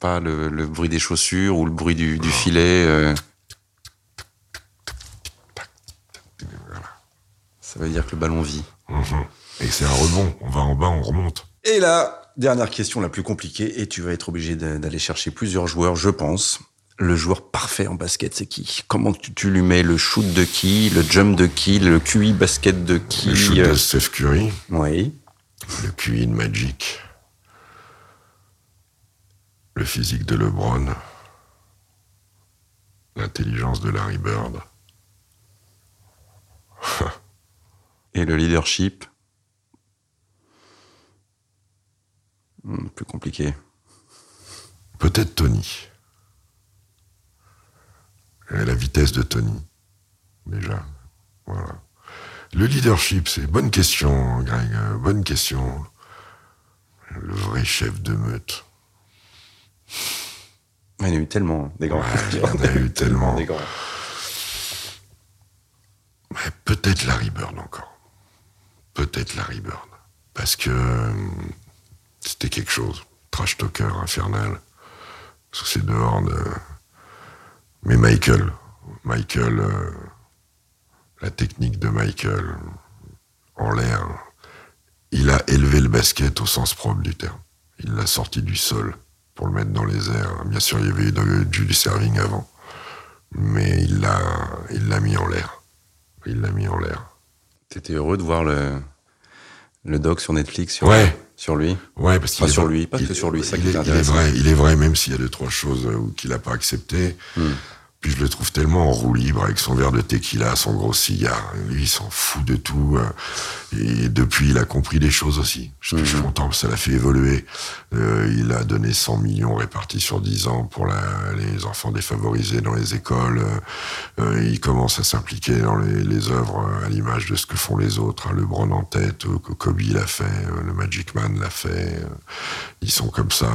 S1: Pas le, bruit des chaussures ou le bruit du, filet. Euh. Ça veut dire que le ballon vit. Mhm.
S2: Et c'est un rebond. On va en bas, on remonte.
S1: Et la dernière question la plus compliquée, et tu vas être obligé d'aller chercher plusieurs joueurs, je pense. Le joueur parfait en basket, c'est qui? Comment tu, lui mets le shoot de qui Le jump de qui Le QI basket de qui
S2: Le shoot de Steph Curry.
S1: Oui.
S2: Le QI de Magic. Le physique de LeBron. L'intelligence de Larry Bird. *laughs*
S1: et le leadership? Plus compliqué.
S2: Peut-être Tony. la vitesse de Tony, déjà. Voilà. Le leadership, c'est bonne question, Greg. Bonne question. Le vrai chef de meute.
S1: Il y en a eu tellement, des grands.
S2: il y en a eu tellement. peut-être Larry Bird encore. Peut-être Larry Bird. Parce que c'était quelque chose. Trash talker infernal. Sous ses dehors de... Mais Michael, Michael, euh, la technique de Michael en l'air, il a élevé le basket au sens propre du terme. Il l'a sorti du sol pour le mettre dans les airs. Bien sûr, il y avait du, du serving avant, mais il l'a, il l'a mis en l'air. Il l'a mis en l'air.
S1: T'étais heureux de voir le, le doc sur Netflix sur,
S2: ouais.
S1: Sur lui
S2: Ouais, parce qu'il
S1: pas sur lui, pas que sur lui, ça
S2: il, est, il est vrai, il est vrai, même s'il y a deux trois choses euh, qu'il n'a pas acceptées. Hmm. Puis je le trouve tellement en roue libre avec son verre de tequila, son gros cigare. Lui, il s'en fout de tout. Euh, et depuis, il a compris des choses aussi. Je, suis mhm. content, ça l'a fait évoluer. Euh, il a donné 100 millions répartis sur 10 ans pour la, les enfants défavorisés dans les écoles. Euh, il commence à s'impliquer dans les, les œuvres à l'image de ce que font les autres. Hein, le Bron en tête, que Kobe l'a fait, le Magic Man l'a fait. ils sont comme ça.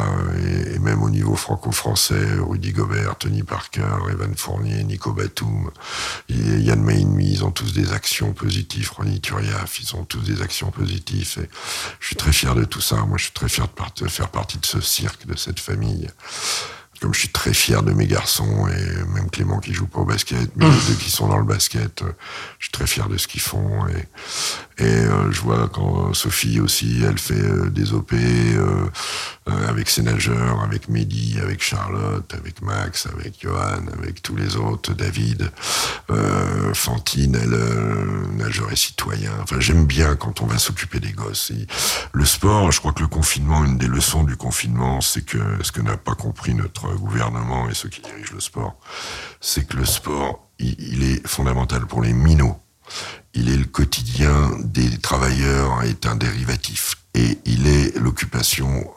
S2: Et, et même au niveau franco-français, Rudy Gobert, Tony Parker, Evan Fournier, Nico Batum, Yann Maïnmi, ils ont tous des actions positives. Ronny Turiaf, ils ont tous des actions positives. Je suis très fier de tout ça. Moi, je suis très fier de faire partie de ce cirque, de cette famille comme je suis très fier de mes garçons et même Clément qui joue pas au basket, mais les deux qui sont dans le basket, euh, je suis très fier de ce qu'ils font et, euh, je vois quand Sophie aussi, elle fait euh, des OP avec ses nageurs, avec Mehdi, avec Charlotte, avec Max, avec Johan, avec tous les autres, David, Fantine, elle nageur et citoyen. Enfin, j'aime bien quand on va s'occuper des gosses. le sport, je crois que le confinement, une des leçons du confinement, c'est que ce que n'a pas compris notre gouvernement et ceux qui dirigent le sport, c'est que le sport, il, est fondamental pour les minots. Il est le quotidien des travailleurs, est un dérivatif. Et il est l'occupation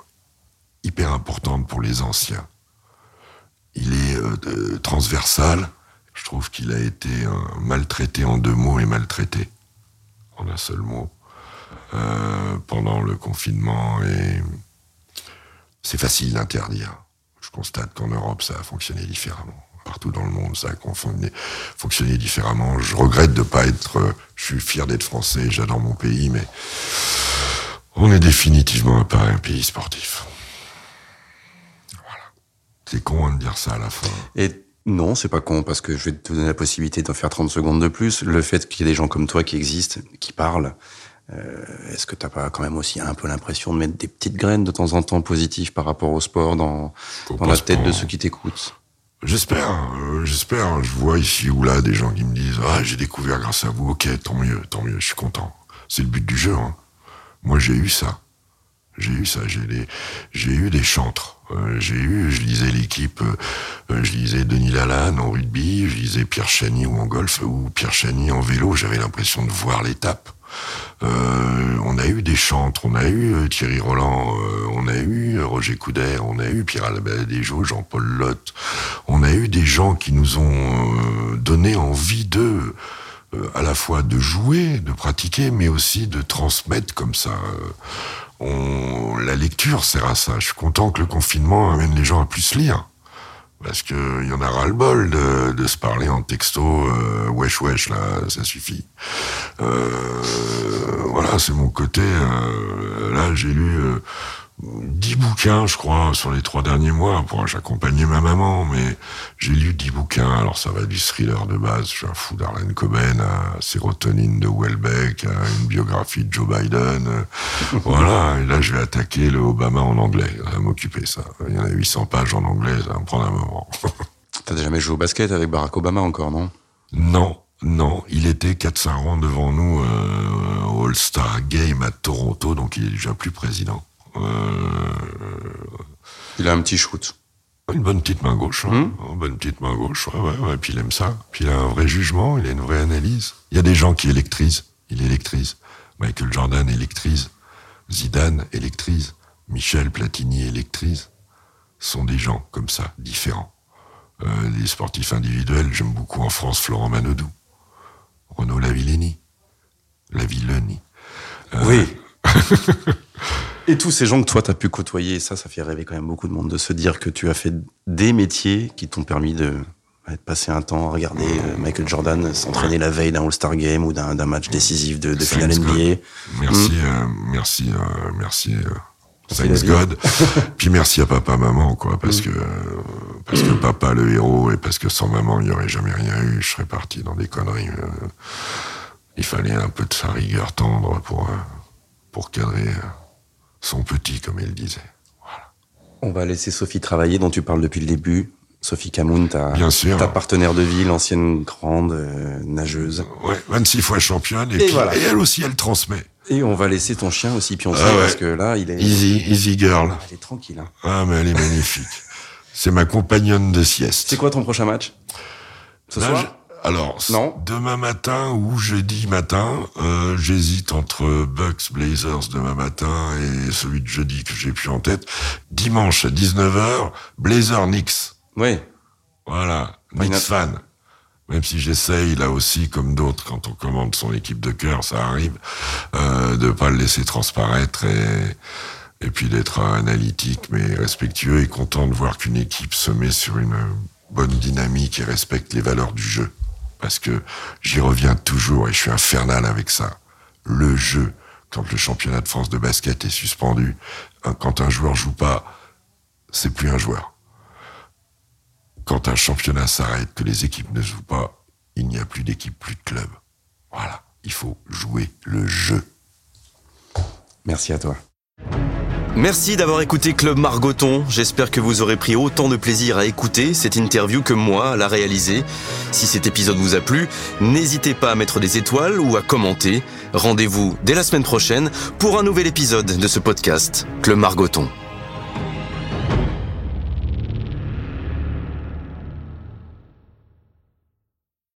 S2: hyper importante pour les anciens. Il est euh, transversal. Je trouve qu'il a été maltraité en deux mots et maltraité en un seul mot euh, pendant le confinement. Et c'est facile d'interdire je constate qu'en Europe, ça a fonctionné différemment. Partout dans le monde, ça a fonctionné, différemment. Je regrette de pas être. Euh, je suis fier d'être français, j'adore mon pays, mais on est définitivement pas un pays sportif. C'est con de dire ça à la fin.
S1: Et non, c'est pas con, parce que je vais te donner la possibilité d'en faire 30 secondes de plus. Le fait qu'il y ait des gens comme toi qui existent, qui parlent, euh, est-ce que t'as pas quand même aussi un peu l'impression de mettre des petites graines de temps en temps positives par rapport au sport dans, dans la tête de ceux qui t'écoutent?
S2: J'espère, euh, j'espère. Je vois ici ou là des gens qui me disent ah j'ai découvert grâce à vous. Ok, tant mieux, tant mieux. Je suis content. C'est le but du jeu. Hein. Moi j'ai eu ça. J'ai eu ça. J'ai des, j'ai eu des chantres. Euh, j'ai eu, je lisais l'équipe, je lisais Denis Lalanne en rugby, je lisais Pierre Chani ou en golf ou Pierre Chani en vélo. J'avais l'impression de voir l'étape. Euh, on a eu des chantres, on a eu euh, Thierry Roland, euh, on a eu Roger Couder, on a eu Pierre Albaladejo, Jean-Paul Lotte. On a eu des gens qui nous ont donné envie de à la fois de jouer, de pratiquer, mais aussi de transmettre comme ça. On, la lecture sert à ça. Je suis content que le confinement amène les gens à plus lire parce que il y en a ras-le-bol de, de, se parler en texto euh, wesh wesh là ça suffit euh, voilà c'est mon côté euh, là j'ai lu euh, dix bouquins, je crois, sur les trois derniers mois. Pour j'accompagnais ma maman, mais j'ai lu dix bouquins. Alors ça va du thriller de base. Je suis un fou d'Arlene Coben à Sérotonine de Welbeck, à une biographie de Joe Biden. *laughs* voilà. Et là, je vais attaquer le Obama en anglais. Ça va m'occuper ça. Il y en a 800 pages en anglais. Ça va me prendre un moment. *laughs*
S1: T'as jamais joué au basket avec Barack Obama encore, non?
S2: Non. Non, il était 4-5 rangs devant nous euh, All-Star Game à Toronto, donc il est déjà plus président. Euh,
S1: il a un petit shoot.
S2: Une bonne petite main gauche, hein. hmm. une bonne petite main gauche, ouais, ouais, ouais, puis il aime ça. Puis il a un vrai jugement, il a une vraie analyse. Il y a des gens qui électrisent, il électrise. Michael Jordan électrise, Zidane électrise, Michel Platini électrise. Ce sont des gens comme ça, différents. Euh, les sportifs individuels, j'aime beaucoup en France Florent Manodou, Renaud Lavillenie, Lavillenie.
S1: Euh, oui. *laughs* *laughs* Et tous ces gens que toi, tu as pu côtoyer, ça, ça fait rêver quand même beaucoup de monde de se dire que tu as fait des métiers qui t'ont permis de passer un temps à regarder euh, Michael Jordan s'entraîner la veille d'un All-Star Game ou d'un match décisif de, de finale NBA.
S2: Merci, hmm. euh, merci, euh, merci. Thanks God. *laughs* Puis merci à papa, maman, quoi, parce hmm. que parce que papa le héros et parce que sans maman il n'y aurait jamais rien eu. Je serais parti dans des conneries. il fallait un peu de sa rigueur tendre pour pour cadrer son petit, comme il disait. Voilà.
S1: On va laisser Sophie travailler, dont tu parles depuis le début. Sophie Camoun, ta, ta partenaire de vie, l'ancienne grande euh, nageuse.
S2: Ouais, 26 fois championne. Et, voilà. et, elle aussi, elle transmet.
S1: Et on va laisser ton chien aussi pioncer, ah parce que là, il est...
S2: Easy, easy girl.
S1: Elle est tranquille. Hein.
S2: Ah, mais elle est magnifique. C'est ma compagnonne de sieste.
S1: C'est quoi ton prochain match? Ce soir?
S2: Alors, demain matin ou jeudi matin, euh, j'hésite entre Bucks Blazers demain matin et celui de jeudi que j'ai plus en tête. Dimanche à 19h, Blazers Knicks.
S1: Oui.
S2: Voilà, Knicks fan. Même si j'essaye, là aussi, comme d'autres, quand on commande son équipe de cœur, ça arrive, euh, de pas le laisser transparaître et, et puis d'être analytique mais respectueux et content de voir qu'une équipe se met sur une bonne dynamique et respecte les valeurs du jeu. Parce que j'y reviens toujours et je suis infernal avec ça. Le jeu, quand le championnat de France de basket est suspendu, quand un joueur joue pas, c'est plus un joueur. Quand un championnat s'arrête, que les équipes ne jouent pas, il n'y a plus d'équipe, plus de club. Voilà, il faut jouer le jeu.
S3: Merci à toi.
S1: Merci d'avoir écouté Club Margoton. J'espère que vous aurez pris autant de plaisir à écouter cette interview que moi à la réaliser. Si cet épisode vous a plu, n'hésitez pas à mettre des étoiles ou à commenter. Rendez-vous dès la semaine prochaine pour un nouvel épisode de ce podcast, Club Margoton.